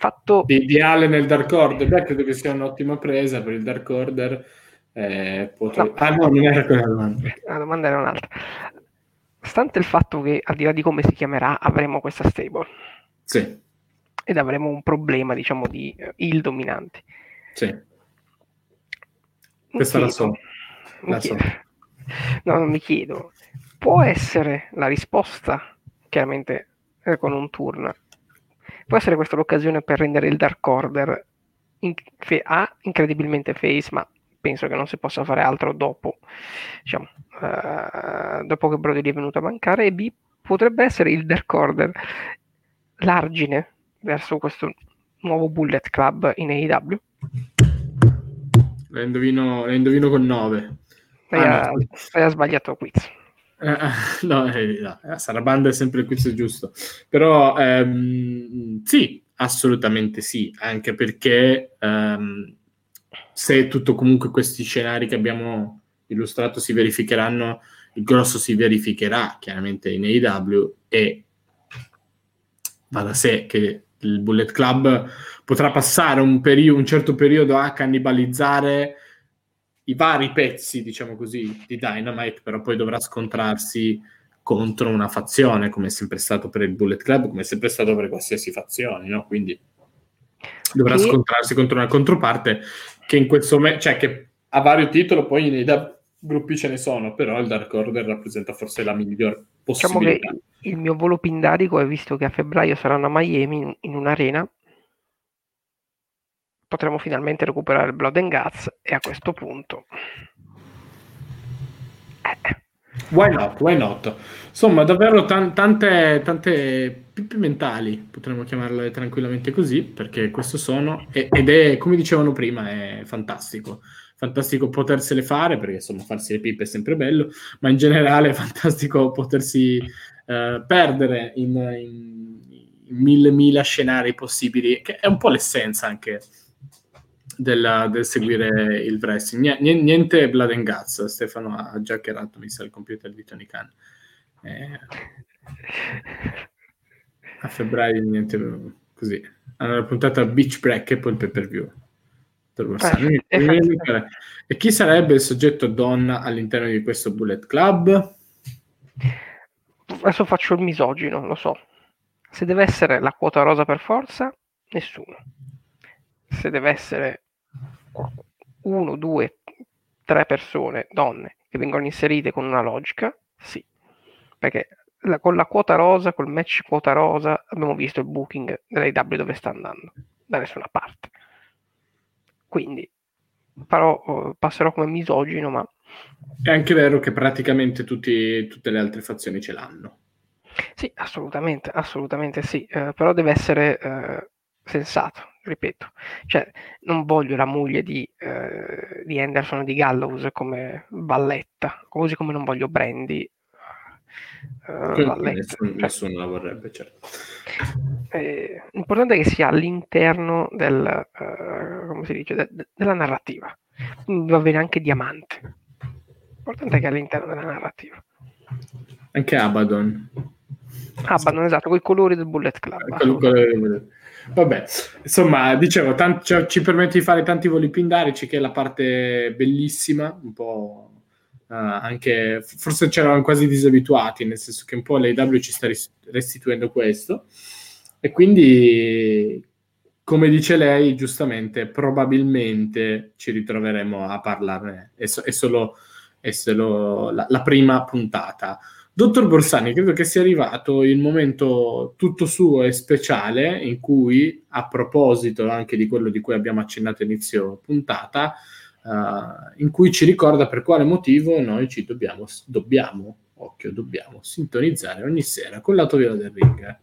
fatto... Di, di Ale nel Dark Order, beh, credo che sia un'ottima presa per il Dark Order. Eh, potrei... no. Ah no, non era quella domanda. La domanda era un'altra. Stante il fatto che al di là di come si chiamerà, avremo questa stable. Sì. Ed avremo un problema, diciamo, di uh, il dominante. Sì. Questa chiedo, la so. La so. (laughs) No, non mi chiedo. Può essere la risposta, chiaramente eh, con un turn, Può essere questa l'occasione per rendere il Dark Order in, fe, A, incredibilmente face, ma penso che non si possa fare altro dopo, diciamo, uh, dopo che Brody è venuto a mancare, e B, potrebbe essere il Dark Order l'argine verso questo nuovo Bullet Club in AEW. La indovino, la indovino con 9. Lei, ah, ha, no. lei ha sbagliato quiz. Eh, (laughs) no, eh, no, Sarabanda è sempre il quiz giusto. Però ehm, sì, assolutamente sì, anche perché um, se tutto comunque questi scenari che abbiamo illustrato si verificheranno, il grosso si verificherà chiaramente in AEW e va da sé che il Bullet Club potrà passare un, perio- un certo periodo a cannibalizzare i vari pezzi, diciamo così, di Dynamite, però poi dovrà scontrarsi contro una fazione, come è sempre stato per il Bullet Club, come è sempre stato per qualsiasi fazione, no? Quindi dovrà sì. scontrarsi contro una controparte che in questo momento, cioè che a vario titolo poi nei da- gruppi ce ne sono, però il Dark Order rappresenta forse la miglior possibilità. Diciamo che il mio volo pindarico è visto che a febbraio saranno a Miami in un'arena potremo finalmente recuperare il Blood and Guts e a questo punto... Eh. Why not? Why not? Insomma, davvero t- tante, tante pippe mentali, potremmo chiamarle tranquillamente così, perché questo sono, ed è, come dicevano prima, è fantastico. Fantastico potersele fare, perché insomma farsi le pippe è sempre bello, ma in generale è fantastico potersi uh, perdere in, in, mille mila scenari possibili, che è un po' l'essenza anche della, del seguire il wrestling. Niente, niente Blood and Guts, Stefano ha già chiarato, mi sa, il computer di Tony Khan. Eh, a febbraio niente così. Hanno la puntata Beach Break e poi il pay per view. E chi sarebbe il soggetto donna all'interno di questo Bullet Club? Adesso faccio il misogino, lo so. Se deve essere la quota rosa per forza, nessuno. Se deve essere uno, due, tre persone, donne, che vengono inserite con una logica, sì. Perché la, con la quota rosa, col match quota rosa, abbiamo visto il booking dell'AW dove sta andando, da nessuna parte. Quindi farò, oh, passerò come misogino, ma... È anche vero che praticamente tutti, tutte le altre fazioni ce l'hanno. Sì, assolutamente, assolutamente sì, eh, però deve essere eh, sensato, ripeto, cioè non voglio la moglie di, eh, di Anderson di Gallows come Valletta, così come non voglio Brandy Uh, nessuno, cioè, nessuno, la vorrebbe, certo. Eh, l'importante è che sia all'interno del, come si dice, de- de- della narrativa. va bene anche Diamante. L'importante è che è all'interno della narrativa. Anche Abaddon. Abaddon, esatto, con i colori del Bullet Club. Vabbè, insomma, dicevo, tanti, cioè, ci permette di fare tanti voli pindarici, che è la parte bellissima, un po' uh, anche, forse c'erano quasi disabituati, nel senso che un po' l'AW ci sta restituendo questo. E quindi, come dice lei, giustamente, probabilmente ci ritroveremo a parlarne. È, so, è solo, è solo la, la prima puntata. Dottor Borsani, credo che sia arrivato il momento tutto suo e speciale in cui, a proposito anche di quello di cui abbiamo accennato inizio puntata, uh, in cui ci ricorda per quale motivo noi ci dobbiamo, dobbiamo, occhio, dobbiamo sintonizzare ogni sera con l'autoviola del ring.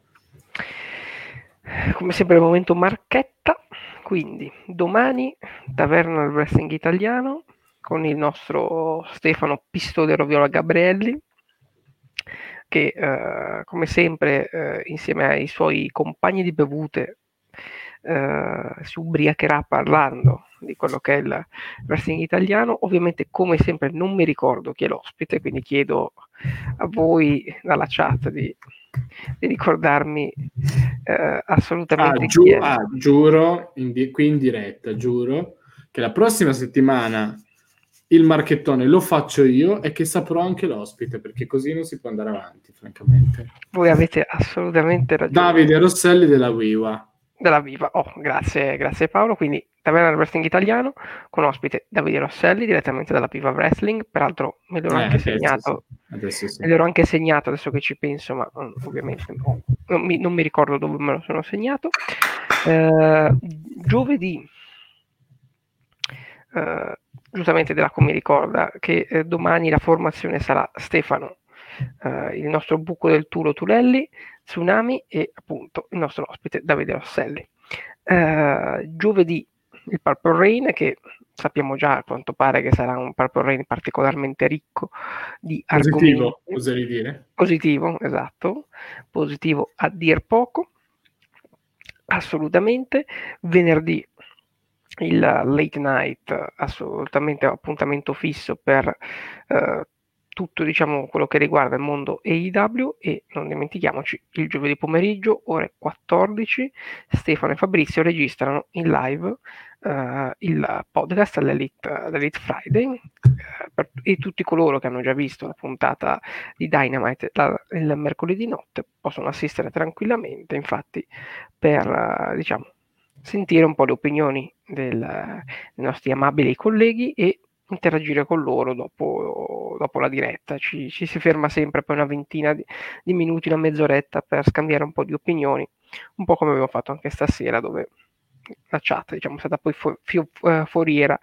Come sempre il momento marchetta, quindi domani Taverna del Wrestling Italiano con il nostro Stefano Pistolero Viola Gabrielli che eh, come sempre eh, insieme ai suoi compagni di bevute eh, si ubriacherà parlando di quello che è il wrestling italiano. Ovviamente, come sempre, non mi ricordo chi è l'ospite, quindi chiedo a voi dalla chat di, di ricordarmi eh, assolutamente ah, giu- ah, giuro, in di- qui in diretta, giuro che la prossima settimana il marchettone lo faccio io e che saprò anche l'ospite, perché così non si può andare avanti, francamente. Voi avete assolutamente ragione. Davide Rosselli della Wiwa. Della Viva. Oh, grazie, grazie Paolo. Quindi Taverna del Wrestling Italiano con ospite Davide Rosselli direttamente dalla Viva Wrestling. Peraltro me l'ero eh, anche segnato. Sì. Adesso sì. Me l'ero anche segnato adesso che ci penso, ma um, ovviamente no, non, mi, non, mi, ricordo dove me lo sono segnato. Eh, giovedì. Eh, giustamente Draco mi ricorda che eh, domani la formazione sarà Stefano, eh, il nostro buco del Tulo Tulelli, Tsunami e appunto il nostro ospite Davide Rosselli. Eh, giovedì il Purple Rain che sappiamo già a quanto pare che sarà un Purple Rain particolarmente ricco di positivo, argomenti. oserei dire. Positivo, esatto, positivo a dir poco. assolutamente. Venerdì il late night, assolutamente appuntamento fisso per eh, tutto diciamo, quello che riguarda il mondo AEW e non dimentichiamoci il giovedì pomeriggio ore 14 Stefano e Fabrizio registrano in live uh, il podcast dell'Elite, Friday uh, per, e tutti coloro che hanno già visto la puntata di Dynamite la, il mercoledì notte possono assistere tranquillamente infatti per uh, diciamo sentire un po' le opinioni del, dei nostri amabili colleghi e interagire con loro dopo, dopo la diretta. Ci, ci, si ferma sempre poi una ventina di, di, minuti, una mezz'oretta per scambiare un po' di opinioni, un po' come abbiamo fatto anche stasera, dove la chat diciamo, è stata poi fu, fu, uh, foriera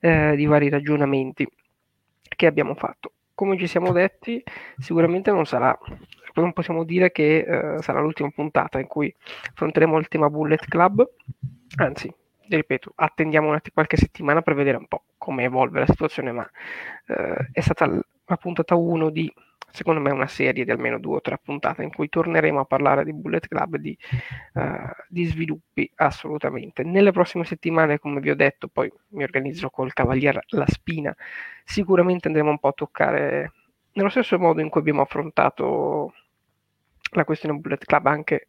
eh, di vari ragionamenti che abbiamo fatto. Come ci siamo detti, sicuramente non sarà, non possiamo dire che eh, sarà l'ultima puntata in cui affronteremo il tema Bullet Club, anzi ripeto, attendiamo una, qualche settimana per vedere un po' come evolve la situazione, ma eh, è stata la puntata 1 di, secondo me, una serie di almeno due o tre puntate in cui torneremo a parlare di Bullet Club di, uh, di sviluppi assolutamente. Nelle prossime settimane, come vi ho detto, poi mi organizzo col Cavalier La Spina, sicuramente andremo un po' a toccare nello stesso modo in cui abbiamo affrontato la questione Bullet Club anche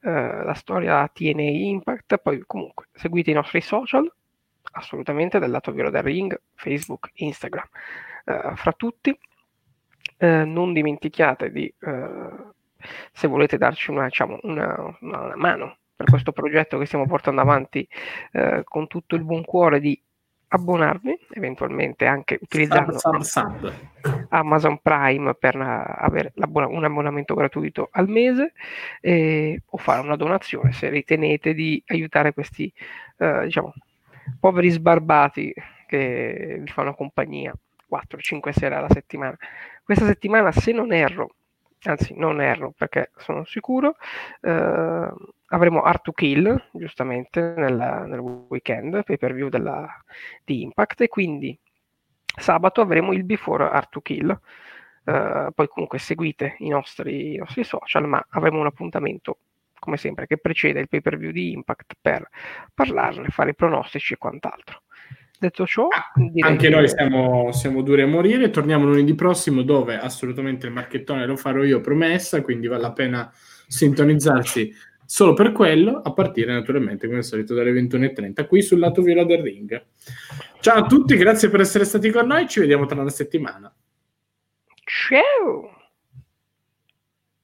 eh, la storia TNA Impact, poi comunque seguite i nostri social, assolutamente del lato vero del ring, Facebook, Instagram, eh, fra tutti. Eh, non dimentichiate di, eh, se volete darci una, diciamo, una, una, mano per questo progetto che stiamo portando avanti eh, con tutto il buon cuore di abbonarvi, eventualmente anche utilizzando sub, sub, sub. Amazon Prime per avere un abbonamento gratuito al mese eh, o fare una donazione se ritenete di aiutare questi eh, diciamo, poveri sbarbati che vi fanno compagnia 4-5 sere alla settimana. Questa settimana, se non erro, anzi non erro perché sono sicuro, eh, avremo Art to Kill, giustamente, nel, nel weekend, pay per view della, di Impact, e quindi sabato avremo il Before Art to Kill. Uh, poi comunque seguite i nostri, i nostri, social, ma avremo un appuntamento, come sempre, che precede il pay per view di Impact per parlarne, fare i pronostici e quant'altro. Detto ciò, ah, anche noi siamo, siamo, duri a morire. Torniamo lunedì prossimo, dove assolutamente il marchettone lo farò io, promessa. Quindi vale la pena sintonizzarsi solo per quello, a partire naturalmente come al solito dalle 21.30 qui sul lato viola del ring. Ciao a tutti, grazie per essere stati con noi. Ci vediamo tra una settimana. Ciao!